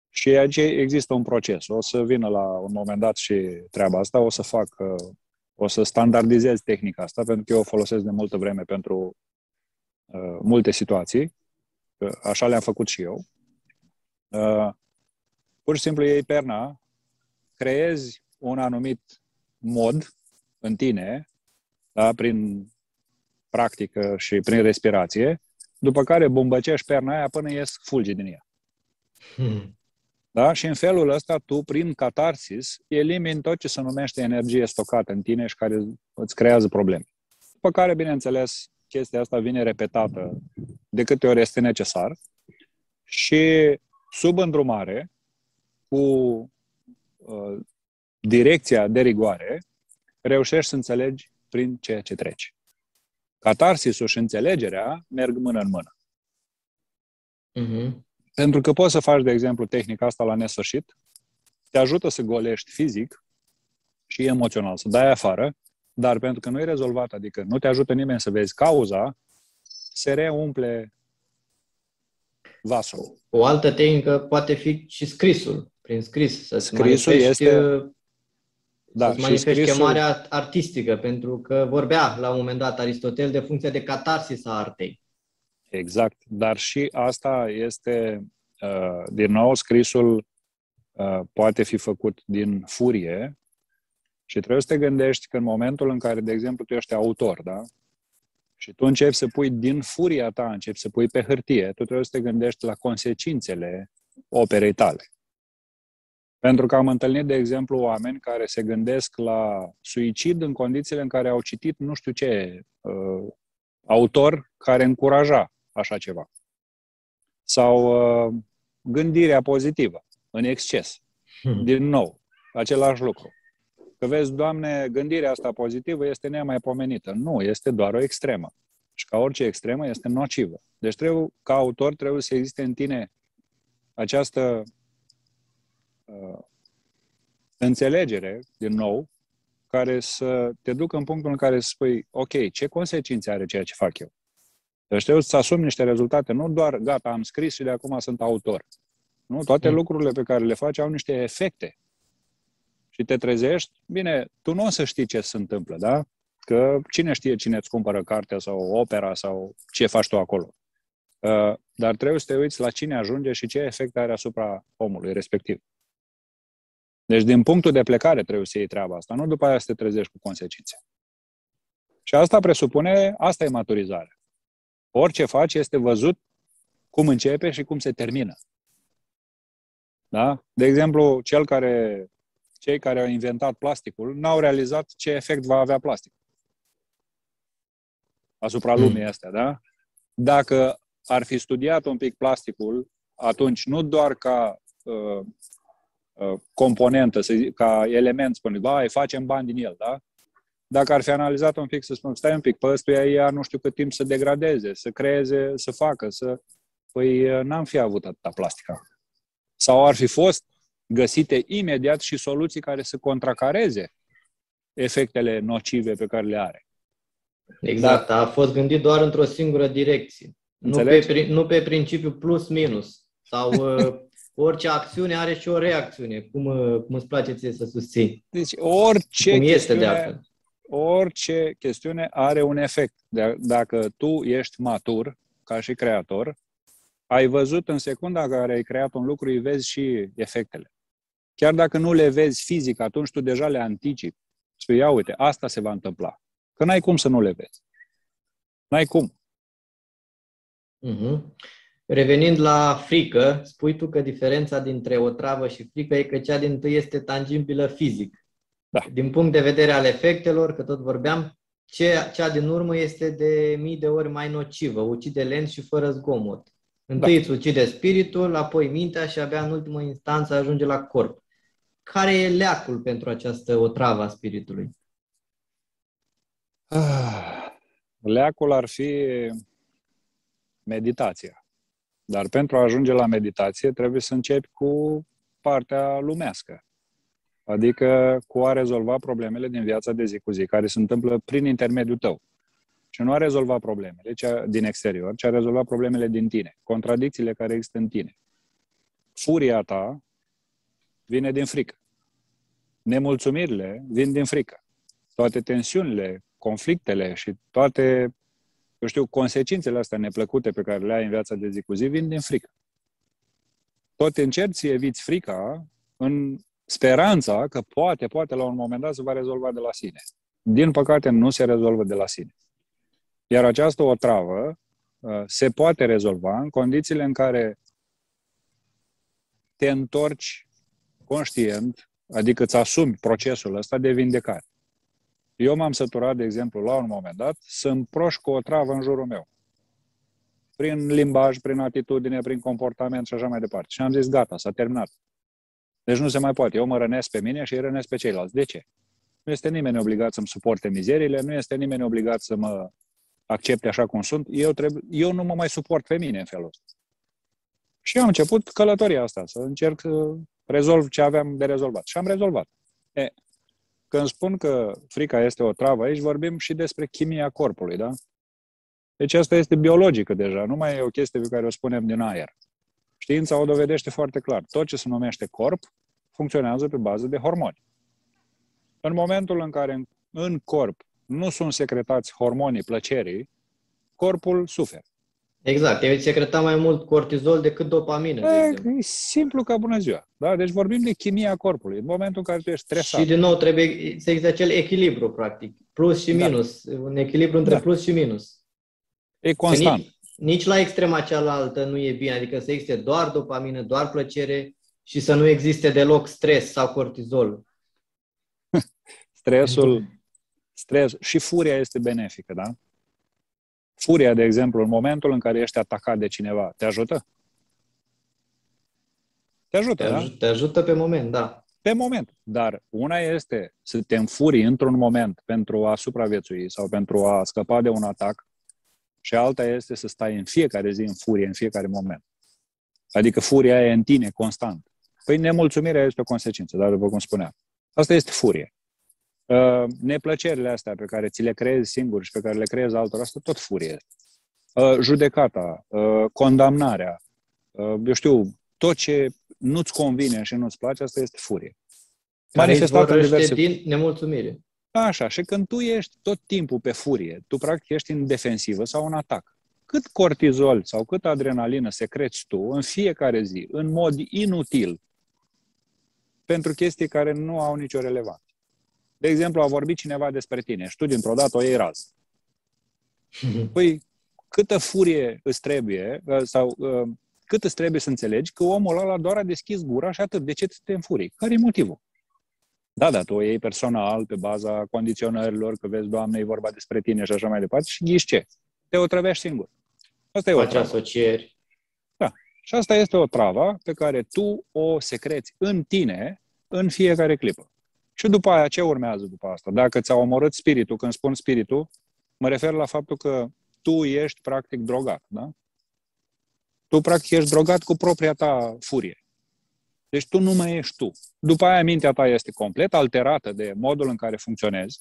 D: și aici există un proces. O să vină la un moment dat și treaba asta, o să fac uh, o să standardizez tehnica asta, pentru că eu o folosesc de multă vreme pentru uh, multe situații. Uh, așa le-am făcut și eu. Uh, pur și simplu iei perna, creezi un anumit mod în tine, da, prin practică și prin respirație, după care bombăcești perna aia până ies fulgi din ea. Hmm. Da? Și în felul ăsta tu, prin catarsis, elimini tot ce se numește energie stocată în tine și care îți creează probleme. După care, bineînțeles, chestia asta vine repetată de câte ori este necesar și sub îndrumare, cu uh, direcția de rigoare, reușești să înțelegi prin ceea ce treci. Catarsisul și înțelegerea merg mână în mână. Uh-huh. Pentru că poți să faci, de exemplu, tehnica asta la nesfârșit, te ajută să golești fizic și emoțional, să dai afară, dar pentru că nu e rezolvat, adică nu te ajută nimeni să vezi cauza, se reumple vasul.
C: O altă tehnică poate fi și scrisul, prin scris. Să
D: scrisul este...
C: Da, să-ți manifesti scrisul... chemarea artistică, pentru că vorbea la un moment dat Aristotel de funcția de catarsis a artei.
D: Exact, dar și asta este, uh, din nou, scrisul uh, poate fi făcut din furie și trebuie să te gândești că în momentul în care, de exemplu, tu ești autor, da? Și tu începi să pui din furia ta, începi să pui pe hârtie, tu trebuie să te gândești la consecințele operei tale. Pentru că am întâlnit, de exemplu, oameni care se gândesc la suicid în condițiile în care au citit nu știu ce uh, autor care încuraja așa ceva. Sau uh, gândirea pozitivă, în exces. Hmm. Din nou, același lucru. Că vezi, Doamne, gândirea asta pozitivă este nemaipomenită. Nu, este doar o extremă. Și ca orice extremă este nocivă. Deci trebuie, ca autor trebuie să existe în tine această uh, înțelegere, din nou, care să te ducă în punctul în care să spui, ok, ce consecințe are ceea ce fac eu? Deci trebuie să asumi niște rezultate, nu doar, gata, am scris și de acum sunt autor. Nu? Toate mm. lucrurile pe care le faci au niște efecte. Și te trezești, bine, tu nu o să știi ce se întâmplă, da? Că cine știe cine îți cumpără cartea sau opera sau ce faci tu acolo. Uh, dar trebuie să te uiți la cine ajunge și ce efect are asupra omului respectiv. Deci, din punctul de plecare trebuie să iei treaba asta, nu după aia să te trezești cu consecințe. Și asta presupune, asta e maturizarea. Orice faci este văzut cum începe și cum se termină. Da? De exemplu, cel care, cei care au inventat plasticul n-au realizat ce efect va avea plastic asupra lumii mm. astea, da? Dacă ar fi studiat un pic plasticul, atunci nu doar ca uh, uh, componentă, să zic, ca element, spune, ba, facem bani din el, da? Dacă ar fi analizat un pic, să spun, stai un pic, pe ăstuia ia nu știu cât timp să degradeze, să creeze, să facă, să... Păi n-am fi avut atâta plastică. Sau ar fi fost găsite imediat și soluții care să contracareze efectele nocive pe care le are.
C: Exact, da. a fost gândit doar într-o singură direcție. Nu pe, nu pe principiu plus-minus. Sau uh, [laughs] orice acțiune are și o reacțiune, cum, uh, cum îți place ție să susții.
D: Deci orice cum este de altfel orice chestiune are un efect. Dacă tu ești matur, ca și creator, ai văzut în secunda în care ai creat un lucru, îi vezi și efectele. Chiar dacă nu le vezi fizic, atunci tu deja le anticipi. Spui, ia uite, asta se va întâmpla. Că n-ai cum să nu le vezi. N-ai cum.
C: Mm-hmm. Revenind la frică, spui tu că diferența dintre o travă și frică e că cea din tâi este tangibilă fizic. Da. Din punct de vedere al efectelor, că tot vorbeam, cea, cea din urmă este de mii de ori mai nocivă, ucide lent și fără zgomot. Întâi da. îți ucide spiritul, apoi mintea și abia în ultimă instanță ajunge la corp. Care e leacul pentru această otravă a spiritului?
D: Ah, leacul ar fi meditația. Dar pentru a ajunge la meditație trebuie să începi cu partea lumească adică cu a rezolva problemele din viața de zi cu zi, care se întâmplă prin intermediul tău. Și nu a rezolva problemele cea din exterior, ci a rezolva problemele din tine, contradicțiile care există în tine. Furia ta vine din frică. Nemulțumirile vin din frică. Toate tensiunile, conflictele și toate, eu știu, consecințele astea neplăcute pe care le ai în viața de zi cu zi vin din frică. Tot încerci să eviți frica în speranța că poate, poate la un moment dat se va rezolva de la sine. Din păcate, nu se rezolvă de la sine. Iar această otravă uh, se poate rezolva în condițiile în care te întorci conștient, adică îți asumi procesul ăsta de vindecare. Eu m-am săturat, de exemplu, la un moment dat, să împroș cu o travă în jurul meu. Prin limbaj, prin atitudine, prin comportament și așa mai departe. Și am zis, gata, s-a terminat. Deci nu se mai poate. Eu mă rănesc pe mine și îi rănesc pe ceilalți. De ce? Nu este nimeni obligat să-mi suporte mizeriile, nu este nimeni obligat să mă accepte așa cum sunt. Eu, trebuie, eu nu mă mai suport pe mine în felul ăsta. Și am început călătoria asta, să încerc să rezolv ce aveam de rezolvat. Și am rezolvat. E, când spun că frica este o travă, aici vorbim și despre chimia corpului, da? Deci asta este biologică deja, nu mai e o chestie pe care o spunem din aer. Știința o dovedește foarte clar. Tot ce se numește corp funcționează pe bază de hormoni. În momentul în care în, în corp nu sunt secretați hormonii plăcerii, corpul suferă.
C: Exact, ei secreta mai mult cortizol decât dopamină, de
D: E,
C: exemplu.
D: e simplu ca bună ziua. Da? Deci vorbim de chimia corpului. În momentul în care tu ești stresat.
C: Și din nou trebuie să existe acel echilibru, practic. Plus și
D: Da.
C: minus. Un echilibru între
D: Da.
C: plus și minus.
D: E
C: Că
D: constant.
C: Nici, nici la extrema cealaltă nu e bine. Adică să existe doar dopamină, doar plăcere și să nu existe deloc stres sau cortizol. [laughs]
D: Stresul, stres și furia este benefică, da? Furia, de exemplu, în momentul în care ești atacat de cineva, te ajută? Te ajută,
C: Te,
D: da?
C: aj- te ajută pe moment, da.
D: Pe moment. Dar una este să te înfuri într-un moment pentru a supraviețui sau pentru a scăpa de un atac și alta este să stai în fiecare zi în furie, în fiecare moment. Adică furia e în tine, constant. Păi nemulțumirea este o consecință, dar după cum spuneam. Asta este furie. Uh, neplăcerile astea pe care ți le creezi singur și pe care le creezi altora, asta tot furie. Uh, judecata, uh, condamnarea, uh, eu știu, tot ce nu-ți convine și nu-ți place, asta este furie.
C: Care
D: Manifestată în
C: izvorăște
D: diverse...
C: din nemulțumire.
D: Așa, și când tu ești tot timpul pe furie, tu practic ești în defensivă sau în atac. Cât cortizol sau cât adrenalină secreți tu în fiecare zi, în mod inutil, pentru chestii care nu au nicio relevanță. De exemplu, a vorbit cineva despre tine și tu dintr-o dată o iei raz. [laughs] Păi, câtă furie îți trebuie, uh, sau uh, cât îți trebuie să înțelegi că omul ăla doar a deschis gura și atât. De ce te înfurii? Care e motivul? Da, da, tu o iei personal, pe baza condiționărilor, că vezi, Doamne, e vorba despre tine și așa mai departe, și ghiși ce? Te otrăvești singur. Asta e o
C: Face
D: travă.
C: asocieri.
D: Și asta este o travă pe care tu o secreți în tine în fiecare clipă. Și după aia, ce urmează după asta? Dacă ți-a omorât spiritul, când spun spiritul, mă refer la faptul că tu ești practic drogat, da? Tu practic ești drogat cu propria ta furie. Deci tu nu mai ești tu. După aia mintea ta este complet alterată de modul în care funcționezi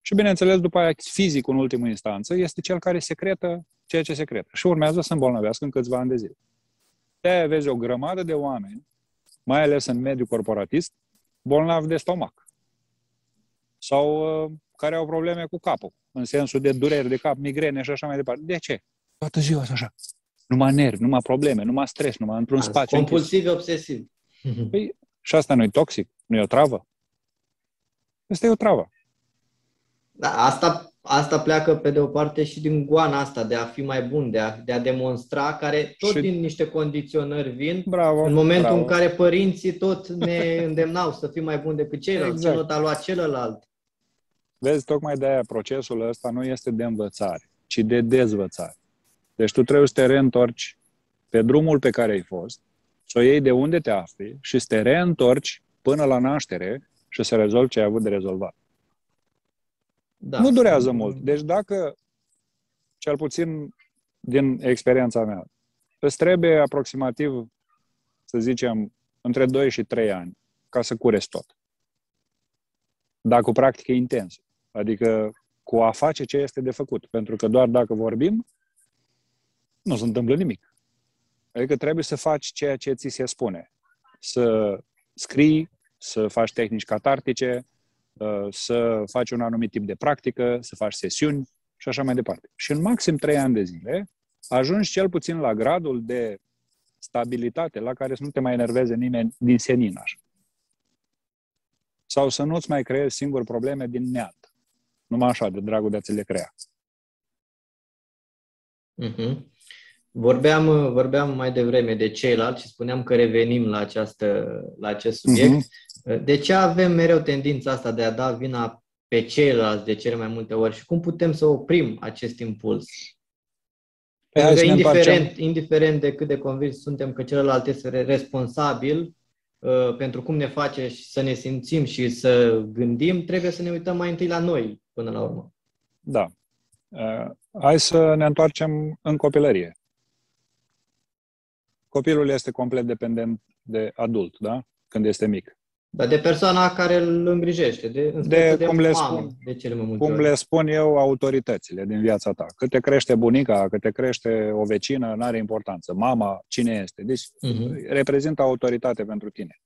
D: și, bineînțeles, după aia fizicul, în ultimă instanță, este cel care secretă ceea ce secretă. Și urmează să îmbolnăvească în câțiva ani de zile. De-aia vezi o grămadă de oameni, mai ales în mediul corporatist, bolnavi de stomac. Sau uh, care au probleme cu capul, în sensul de dureri de cap, migrene și așa mai departe. De ce? Toată ziua sunt așa. Numai nervi, numai probleme, numai stres, numai într-un spațiu închis.
C: Compulsiv, obsesiv.
D: Păi, și asta nu e toxic? Nu e o travă? Asta e o travă.
C: Da, asta, asta pleacă pe de o parte și din goana asta de a fi mai bun, de a, de a demonstra, care tot
D: Și-
C: din niște condiționări vin,
D: Bravo.
C: în momentul
D: bravo.
C: în care părinții tot ne [laughs] îndemnau să fim mai buni decât ceilalți,
D: Exact.
C: exact. celălalt a luat celălalt.
D: Vezi, tocmai de aia procesul ăsta nu este de învățare, ci de dezvățare. Deci tu trebuie să te reîntorci pe drumul pe care ai fost, să o iei de unde te afli și să te reîntorci până la naștere și să rezolvi ce ai avut de rezolvat.
C: Da.
D: Nu durează mult. Deci dacă, cel puțin din experiența mea, îți trebuie aproximativ, să zicem, între 2 și 3 ani ca să cureți tot. Dar cu practică intensă. Adică cu a face ce este de făcut. Pentru că doar dacă vorbim, nu se întâmplă nimic. Adică trebuie să faci ceea ce ți se spune. Să scrii, să faci tehnici catartice, uh, să faci un anumit tip de practică, să faci sesiuni și așa mai departe. Și în maxim trei ani de zile ajungi cel puțin la gradul de stabilitate la care să nu te mai enerveze nimeni din senin așa. Sau să nu-ți mai creezi singur probleme din neant. Numai așa, de dragul de a ți le crea.
C: Mhm. Vorbeam, vorbeam mai devreme de ceilalți și spuneam că revenim la, această, la acest subiect.
D: Mhm.
C: De ce avem mereu tendința asta de a da vina pe ceilalți de cele mai multe ori și cum putem să oprim acest impuls?
D: Păi hai
C: Pentru că
D: să ne întoarcem.
C: indiferent, indiferent de cât de convins suntem că celălalt este re- responsabil uh, pentru cum ne face și să ne simțim și să gândim, trebuie să ne uităm mai întâi la noi până la urmă.
D: Da. Uh, hai să ne întoarcem în copilărie. Copilul este complet dependent de adult, da? Când este mic.
C: Dar de persoana care îl îngrijește, de, în
D: De
C: speță de
D: cum le
C: mamă,
D: spun.
C: de cele mai multe
D: Cum
C: ori.
D: le spun eu, autoritățile din viața ta. Cât te crește bunica, cât te crește o vecină, nu are importanță. Mama, cine este. Deci
C: Mhm.
D: reprezintă autoritate pentru tine.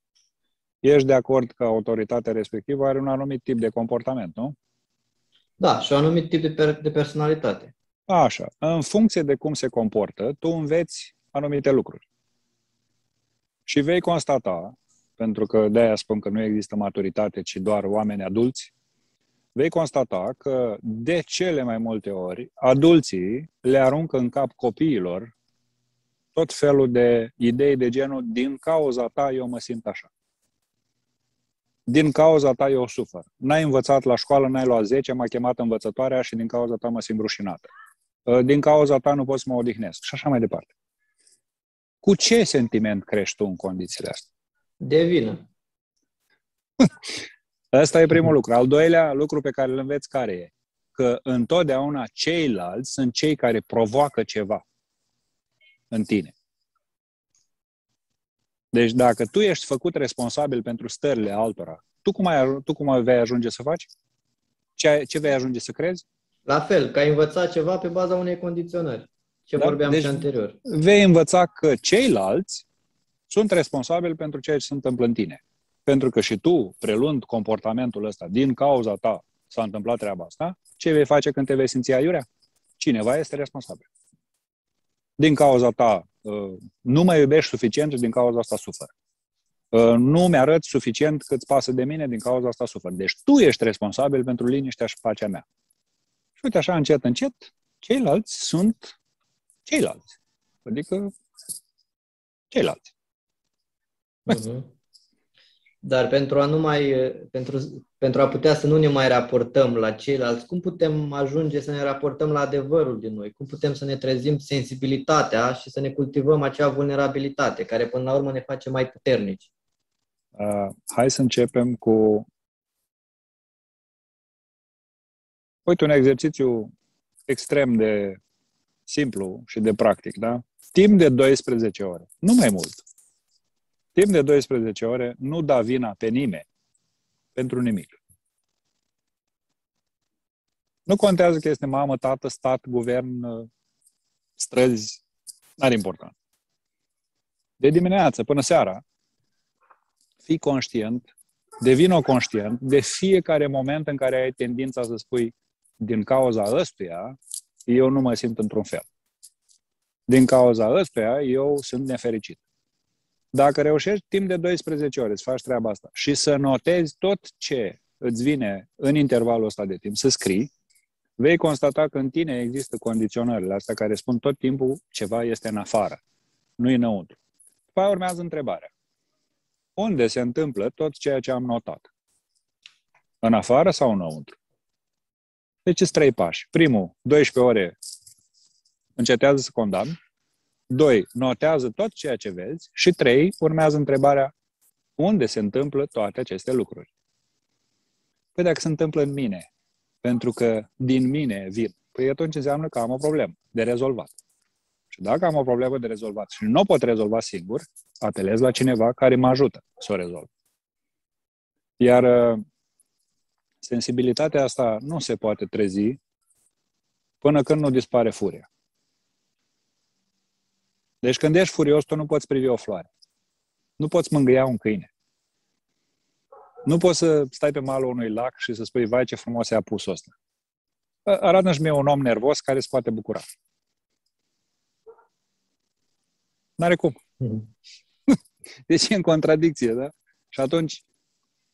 D: ești de acord că autoritatea respectivă are un anumit tip de comportament, nu?
C: Da, și un anumit tip de, per- de personalitate.
D: Așa. În funcție de cum se comportă, tu înveți anumite lucruri. Și vei constata, pentru că de-aia spun că nu există maturitate, ci doar oameni adulți, vei constata că de cele mai multe ori adulții le aruncă în cap copiilor tot felul de idei de genul din cauza ta eu mă simt așa. Din cauza ta eu sufăr. N-ai învățat la școală, n-ai luat 10, m-a chemat învățătoarea și din cauza ta mă simt rușinată. Din cauza ta nu pot să mă odihnesc și așa mai departe. Cu ce sentiment crești tu în condițiile astea?
C: De vină. [laughs]
D: Asta e primul lucru. Al doilea lucru pe care îl înveți care e? Că întotdeauna ceilalți sunt cei care provoacă ceva în tine. Deci dacă tu ești făcut responsabil pentru stările altora, tu cum, ai, tu cum vei ajunge să faci? Ce, ce vei ajunge să crezi?
C: La fel, că ai învățat ceva pe baza unei condiționări. Ce da? vorbeam deci, și anterior.
D: Vei învăța că ceilalți sunt responsabili pentru ceea ce se întâmplă în tine. Pentru că și tu, preluând comportamentul ăsta, din cauza ta s-a întâmplat treaba asta, ce vei face când te vei simți aiurea? Cineva este responsabil. Din cauza ta uh, nu mă iubești suficient și din cauza asta sufăr. Uh, nu mi-arăți suficient cât îți pasă de mine, din cauza asta sufăr. Deci tu ești responsabil pentru liniștea și pacea mea. Și uite așa, încet, încet, ceilalți sunt ceilalți. Adică ceilalți.
C: Uh-huh. Dar pentru a, nu mai, pentru, pentru a putea să nu ne mai raportăm la ceilalți, cum putem ajunge să ne raportăm la adevărul din noi? Cum putem să ne trezim sensibilitatea și să ne cultivăm acea vulnerabilitate, care până la urmă ne face mai puternici?
D: Uh, hai să începem cu. Uite, un exercițiu extrem de simplu și de practic, da? Timp de 12 ore, nu mai mult. Timp de 12 ore nu da vina pe nimeni pentru nimic. Nu contează că este mamă, tată, stat, guvern, străzi, n-are important. De dimineață până seara, fii conștient, devină conștient de fiecare moment în care ai tendința să spui din cauza ăstuia, eu nu mă simt într-un fel. Din cauza ăstuia, eu sunt nefericit. Dacă reușești timp de 12 ore să faci treaba asta și să notezi tot ce îți vine în intervalul ăsta de timp, să scrii, vei constata că în tine există condiționările astea care spun tot timpul ceva este în afară, nu înăuntru. După aia urmează întrebarea. Unde se întâmplă tot ceea ce am notat? În afară sau înăuntru? Deci sunt trei pași. Primul, 12 ore încetează să condamn. Doi, notează tot ceea ce vezi. Și trei, urmează întrebarea, unde se întâmplă toate aceste lucruri? Păi dacă se întâmplă în mine, pentru că din mine vin, păi atunci înseamnă că am o problemă de rezolvat. Și dacă am o problemă de rezolvat și nu o pot rezolva singur, apelez la cineva care mă ajută să o rezolv. Iar uh, sensibilitatea asta nu se poate trezi până când nu dispare furia. Deci când ești furios, tu nu poți privi o floare. Nu poți mângâia un câine. Nu poți să stai pe malul unui lac și să spui, vai ce frumos e apusul ăsta. Arată-și mie un om nervos care se poate bucura. N-are cum. Mm. [laughs] Deci e în contradicție, da? Și atunci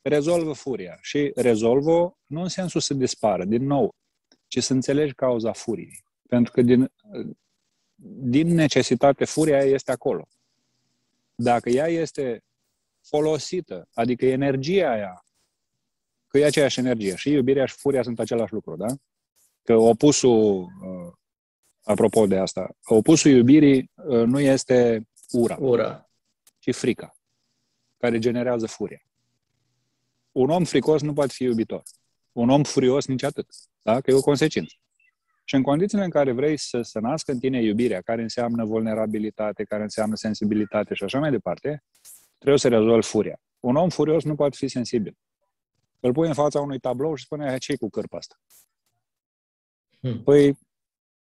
D: rezolvă furia. Și rezolvă nu în sensul să dispară, din nou, ci să înțelegi cauza furiei. Pentru că din, din necesitate, furia este acolo. Dacă ea este folosită, adică energia aia, că e aceeași energie, și iubirea și furia sunt același lucru, da? Că opusul, uh, apropo de asta, opusul iubirii uh, nu este ura,
C: ura,
D: ci frica, care generează furia. Un om fricos nu poate fi iubitor. Un om furios nici atât. Da? Că e o consecință. Și în condițiile în care vrei să se nască în tine iubirea, care înseamnă vulnerabilitate, care înseamnă sensibilitate și așa mai departe, trebuie să rezolvi furia. Un om furios nu poate fi sensibil. Îl pui în fața unui tablou și spune, ce cu cârpa asta? Hmm. Păi,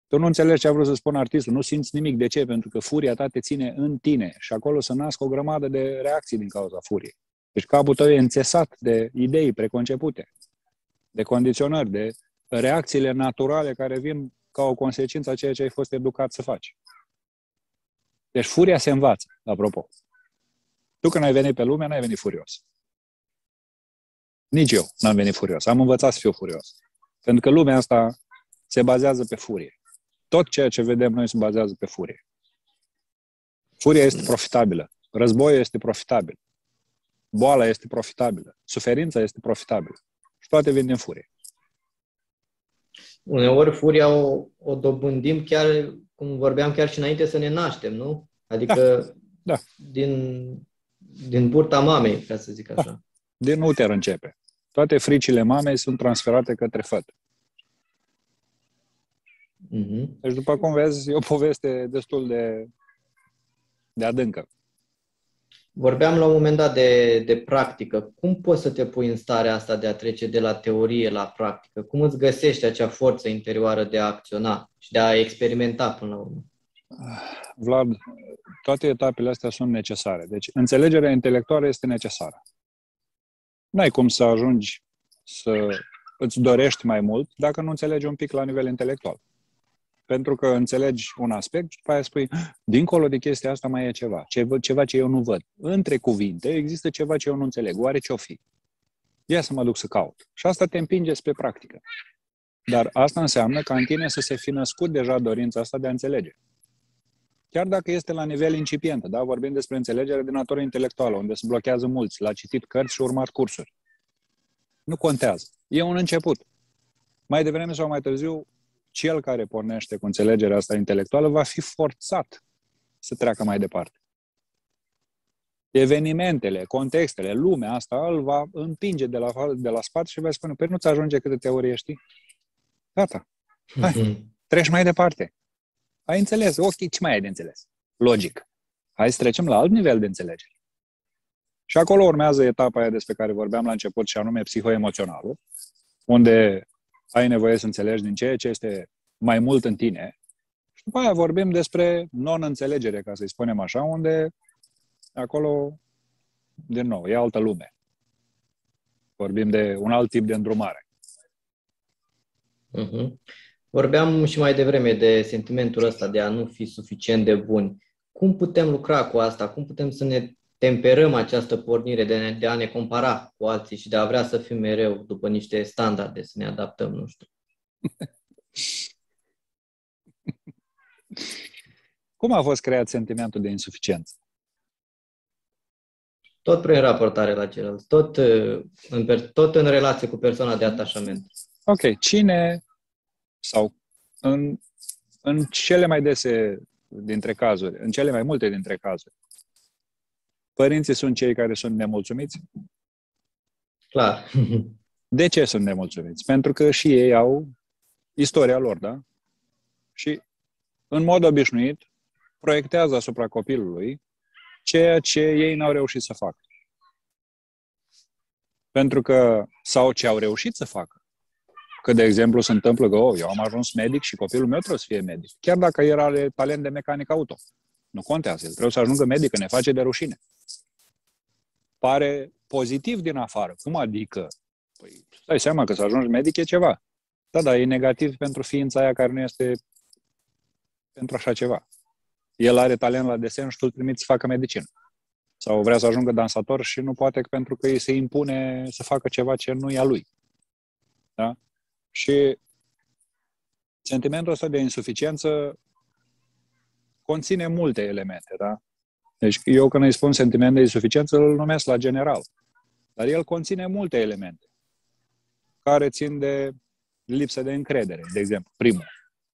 D: tu nu înțelegi ce a vrut să spun artistul, nu simți nimic. De ce? Pentru că furia ta te ține în tine și acolo să nască o grămadă de reacții din cauza furiei. Deci capul tău e înțesat de idei preconcepute, de condiționări, de reacțiile naturale care vin ca o consecință a ceea ce ai fost educat să faci. Deci furia se învață, apropo. Tu când ai venit pe lume, n-ai venit furios. Nici eu n-am venit furios. Am învățat să fiu furios. Pentru că lumea asta se bazează pe furie. Tot ceea ce vedem noi se bazează pe furie. Furia este profitabilă. Războiul este profitabil. Boala este profitabilă. Suferința este profitabilă. Și toate vin din furie.
C: Uneori furia o, o dobândim chiar, cum vorbeam chiar și înainte să ne naștem, nu? Adică
D: da. Da.
C: din, din burta mamei, ca să zic așa. Da.
D: Din uter începe. Toate fricile mamei sunt transferate către făt. Mm-hmm. Deci, după cum vezi, e o poveste destul de, de adâncă.
C: Vorbeam la un moment dat de, de practică. Cum poți să te pui în starea asta de a trece de la teorie la practică? Cum îți găsești acea forță interioară de a acționa și de a experimenta până la urmă?
D: Vlad, toate etapele astea sunt necesare. Deci, înțelegerea intelectuală este necesară. N-ai cum să ajungi să îți dorești mai mult dacă nu înțelegi un pic la nivel intelectual pentru că înțelegi un aspect și după aia spui, dincolo de chestia asta mai e ceva, ceva ce eu nu văd. Între cuvinte există ceva ce eu nu înțeleg. Oare ce-o fi? Ia să mă duc să caut. Și asta te împinge spre practică. Dar asta înseamnă ca în tine să se fi născut deja dorința asta de a înțelege. Chiar dacă este la nivel incipient, da? vorbim despre înțelegere de natură intelectuală, unde se blochează mulți, la citit cărți și urmat cursuri. Nu contează. E un început. Mai devreme sau mai târziu, cel care pornește cu înțelegerea asta intelectuală va fi forțat să treacă mai departe. Evenimentele, contextele, lumea asta îl va împinge de la, de la spate și va spune, păi nu-ți ajunge câte teorie știi? Gata. Hai, mm-hmm. treci mai departe. Ai înțeles? Ok, ce mai ai de înțeles? Logic. Hai să trecem la alt nivel de înțelegere. Și acolo urmează etapa aia despre care vorbeam la început, și anume psihoemoționalul, unde ai nevoie să înțelegi din ceea ce este mai mult în tine. Și după aia vorbim despre non-înțelegere, ca să-i spunem așa, unde acolo, din nou, e altă lume. Vorbim de un alt tip de îndrumare.
C: Uh-huh. Vorbeam și mai devreme de sentimentul ăsta de a nu fi suficient de buni. Cum putem lucra cu asta? Cum putem să ne temperăm această pornire de, ne, de a ne compara cu alții și de a vrea să fim mereu după niște standarde, să ne adaptăm, nu știu. [laughs]
D: Cum a fost creat sentimentul de insuficiență?
C: Tot prin raportare la ceilalți, tot uh, în, tot în relație cu persoana de atașament.
D: Ok. Cine sau în, în cele mai dese dintre cazuri, în cele mai multe dintre cazuri, Părinții sunt cei care sunt nemulțumiți?
C: Clar.
D: De ce sunt nemulțumiți? Pentru că și ei au istoria lor, da? Și, în mod obișnuit, proiectează asupra copilului ceea ce ei n-au reușit să facă. Pentru că, sau ce au reușit să facă. Că, de exemplu, se întâmplă că, oh, eu am ajuns medic și copilul meu trebuie să fie medic. Chiar dacă el are talent de mecanic auto. Nu contează. El trebuie să ajungă medic, că ne face de rușine pare pozitiv din afară. Cum adică? Păi, stai seama că să ajungi medic e ceva. Da, da, e negativ pentru ființa aia care nu este pentru așa ceva. El are talent la desen și tu îl trimiți să facă medicină. Sau vrea să ajungă dansator și nu poate pentru că îi se impune să facă ceva ce nu e a lui. Da? Și sentimentul ăsta de insuficiență conține multe elemente, da? Deci eu când îi spun sentiment de insuficiență, îl numesc la general. Dar el conține multe elemente care țin de lipsă de încredere, de exemplu, primul.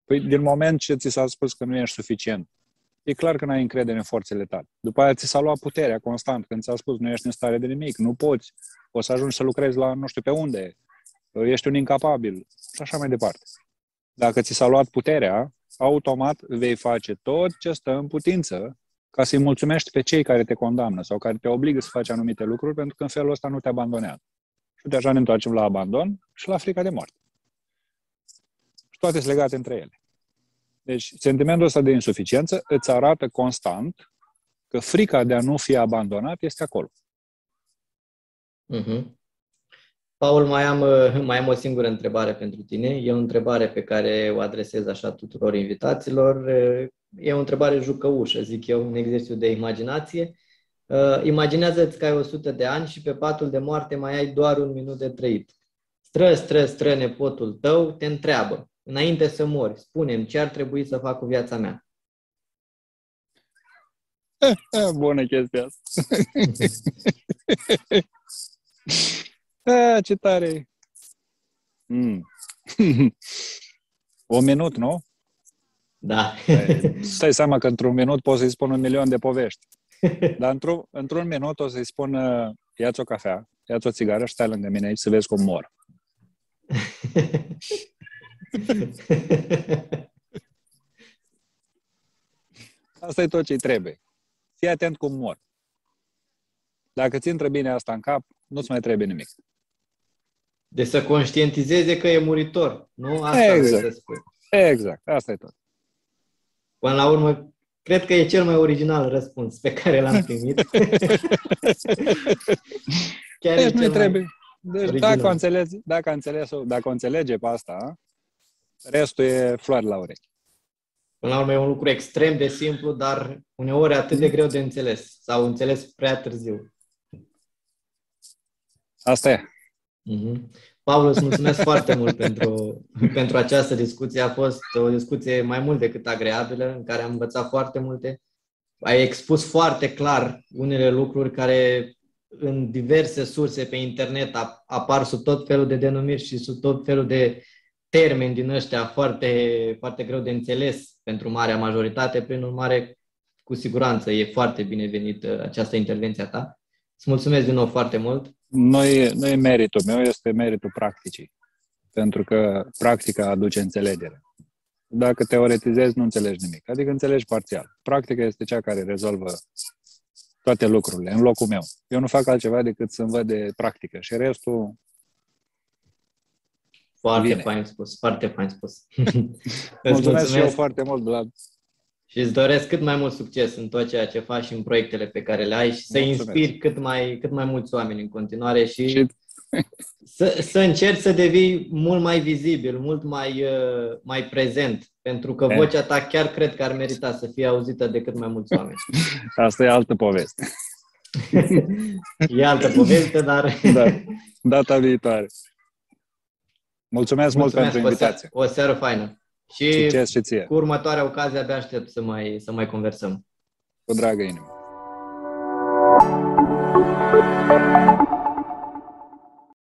D: Păi din moment ce ți s-a spus că nu ești suficient, e clar că nu ai încredere în forțele tale. După aia ți s-a luat puterea constant când ți-a spus nu ești în stare de nimic, nu poți, o să ajungi să lucrezi la nu știu pe unde, ești un incapabil și așa mai departe. Dacă ți s-a luat puterea, automat vei face tot ce stă în putință ca să-i mulțumești pe cei care te condamnă sau care te obligă să faci anumite lucruri, pentru că în felul ăsta nu te abandonează. Și deja ne întoarcem la abandon și la frica de moarte. Și toate sunt legate între ele. Deci, sentimentul ăsta de insuficiență îți arată constant că frica de a nu fi abandonat este acolo.
C: Uh-huh. Paul, mai am, uh, [laughs] mai am o singură întrebare pentru tine. E o întrebare pe care o adresez așa tuturor invitaților. Uh, e o întrebare jucăușă, zic eu, un exercițiu de imaginație. Uh, imaginează-ți că ai 100 de ani și pe patul de moarte mai ai doar un minut de trăit. Stră, stră, stră, nepotul tău te întreabă, înainte să mori, spune ce ar trebui să fac cu viața mea. [laughs]
D: Bună chestia asta. [laughs] A, ce tare! Mm. [laughs] o minut, nu?
C: Da.
D: Stai seama că într-un minut poți să-i spun un milion de povești. Dar într-un, într-un minut o să-i spun ia-ți o cafea, ia-ți o țigară și stai lângă mine aici să vezi cum mor. [laughs] Asta e tot ce trebuie. Fii atent cum mor. Dacă ți intră bine asta în cap, nu-ți mai trebuie nimic.
C: De să conștientizeze că e muritor, nu? Asta
D: exact. să spui. Exact, asta e tot.
C: Până la urmă, cred că e cel mai original răspuns pe care l-am primit. [laughs]
D: Chiar deci nu trebuie. Deci dacă o, înțelegi, dacă, înțeles, dacă o înțelege pe asta, restul e floare la urechi.
C: Până la urmă e un lucru extrem de simplu, dar uneori atât de greu de înțeles sau înțeles prea târziu.
D: Asta e.
C: Mm-hmm. Paul, îți mulțumesc [laughs] foarte mult pentru, pentru această discuție. A fost o discuție mai mult decât agreabilă, în care am învățat foarte multe. Ai expus foarte clar unele lucruri care în diverse surse pe internet apar sub tot felul de denumiri și sub tot felul de termeni din ăștia foarte, foarte greu de înțeles pentru marea majoritate. Prin urmare, cu siguranță e foarte binevenită această intervenție a ta. Îți mulțumesc din nou foarte mult.
D: Nu e, nu e meritul meu, este meritul practicii. Pentru că practica aduce înțelegere. Dacă teoretizezi, nu înțelegi nimic. Adică înțelegi parțial. Practica este cea care rezolvă toate lucrurile, în locul meu. Eu nu fac altceva decât să învăț de practică și restul
C: foarte Bine. fain spus, foarte fain spus. [laughs]
D: mulțumesc, mulțumesc și eu foarte mult, Vlad.
C: Și îți doresc cât mai mult succes în tot ceea ce faci și în proiectele pe care le ai și să mulțumesc. inspiri cât mai, cât mai mulți oameni în continuare și, și... [laughs] să, să încerci să devii mult mai vizibil, mult mai, uh, mai prezent, pentru că vocea ta chiar cred că ar merita să fie auzită de cât mai mulți oameni. [laughs]
D: Asta e altă poveste. [laughs]
C: e altă poveste, dar...
D: da, data viitoare. Mulțumesc, Mulțumesc mult pentru invitație.
C: O seară faină. Și
D: Succes și ție.
C: cu următoarea ocazie abia aștept să mai, să mai conversăm.
D: Cu dragă inimă.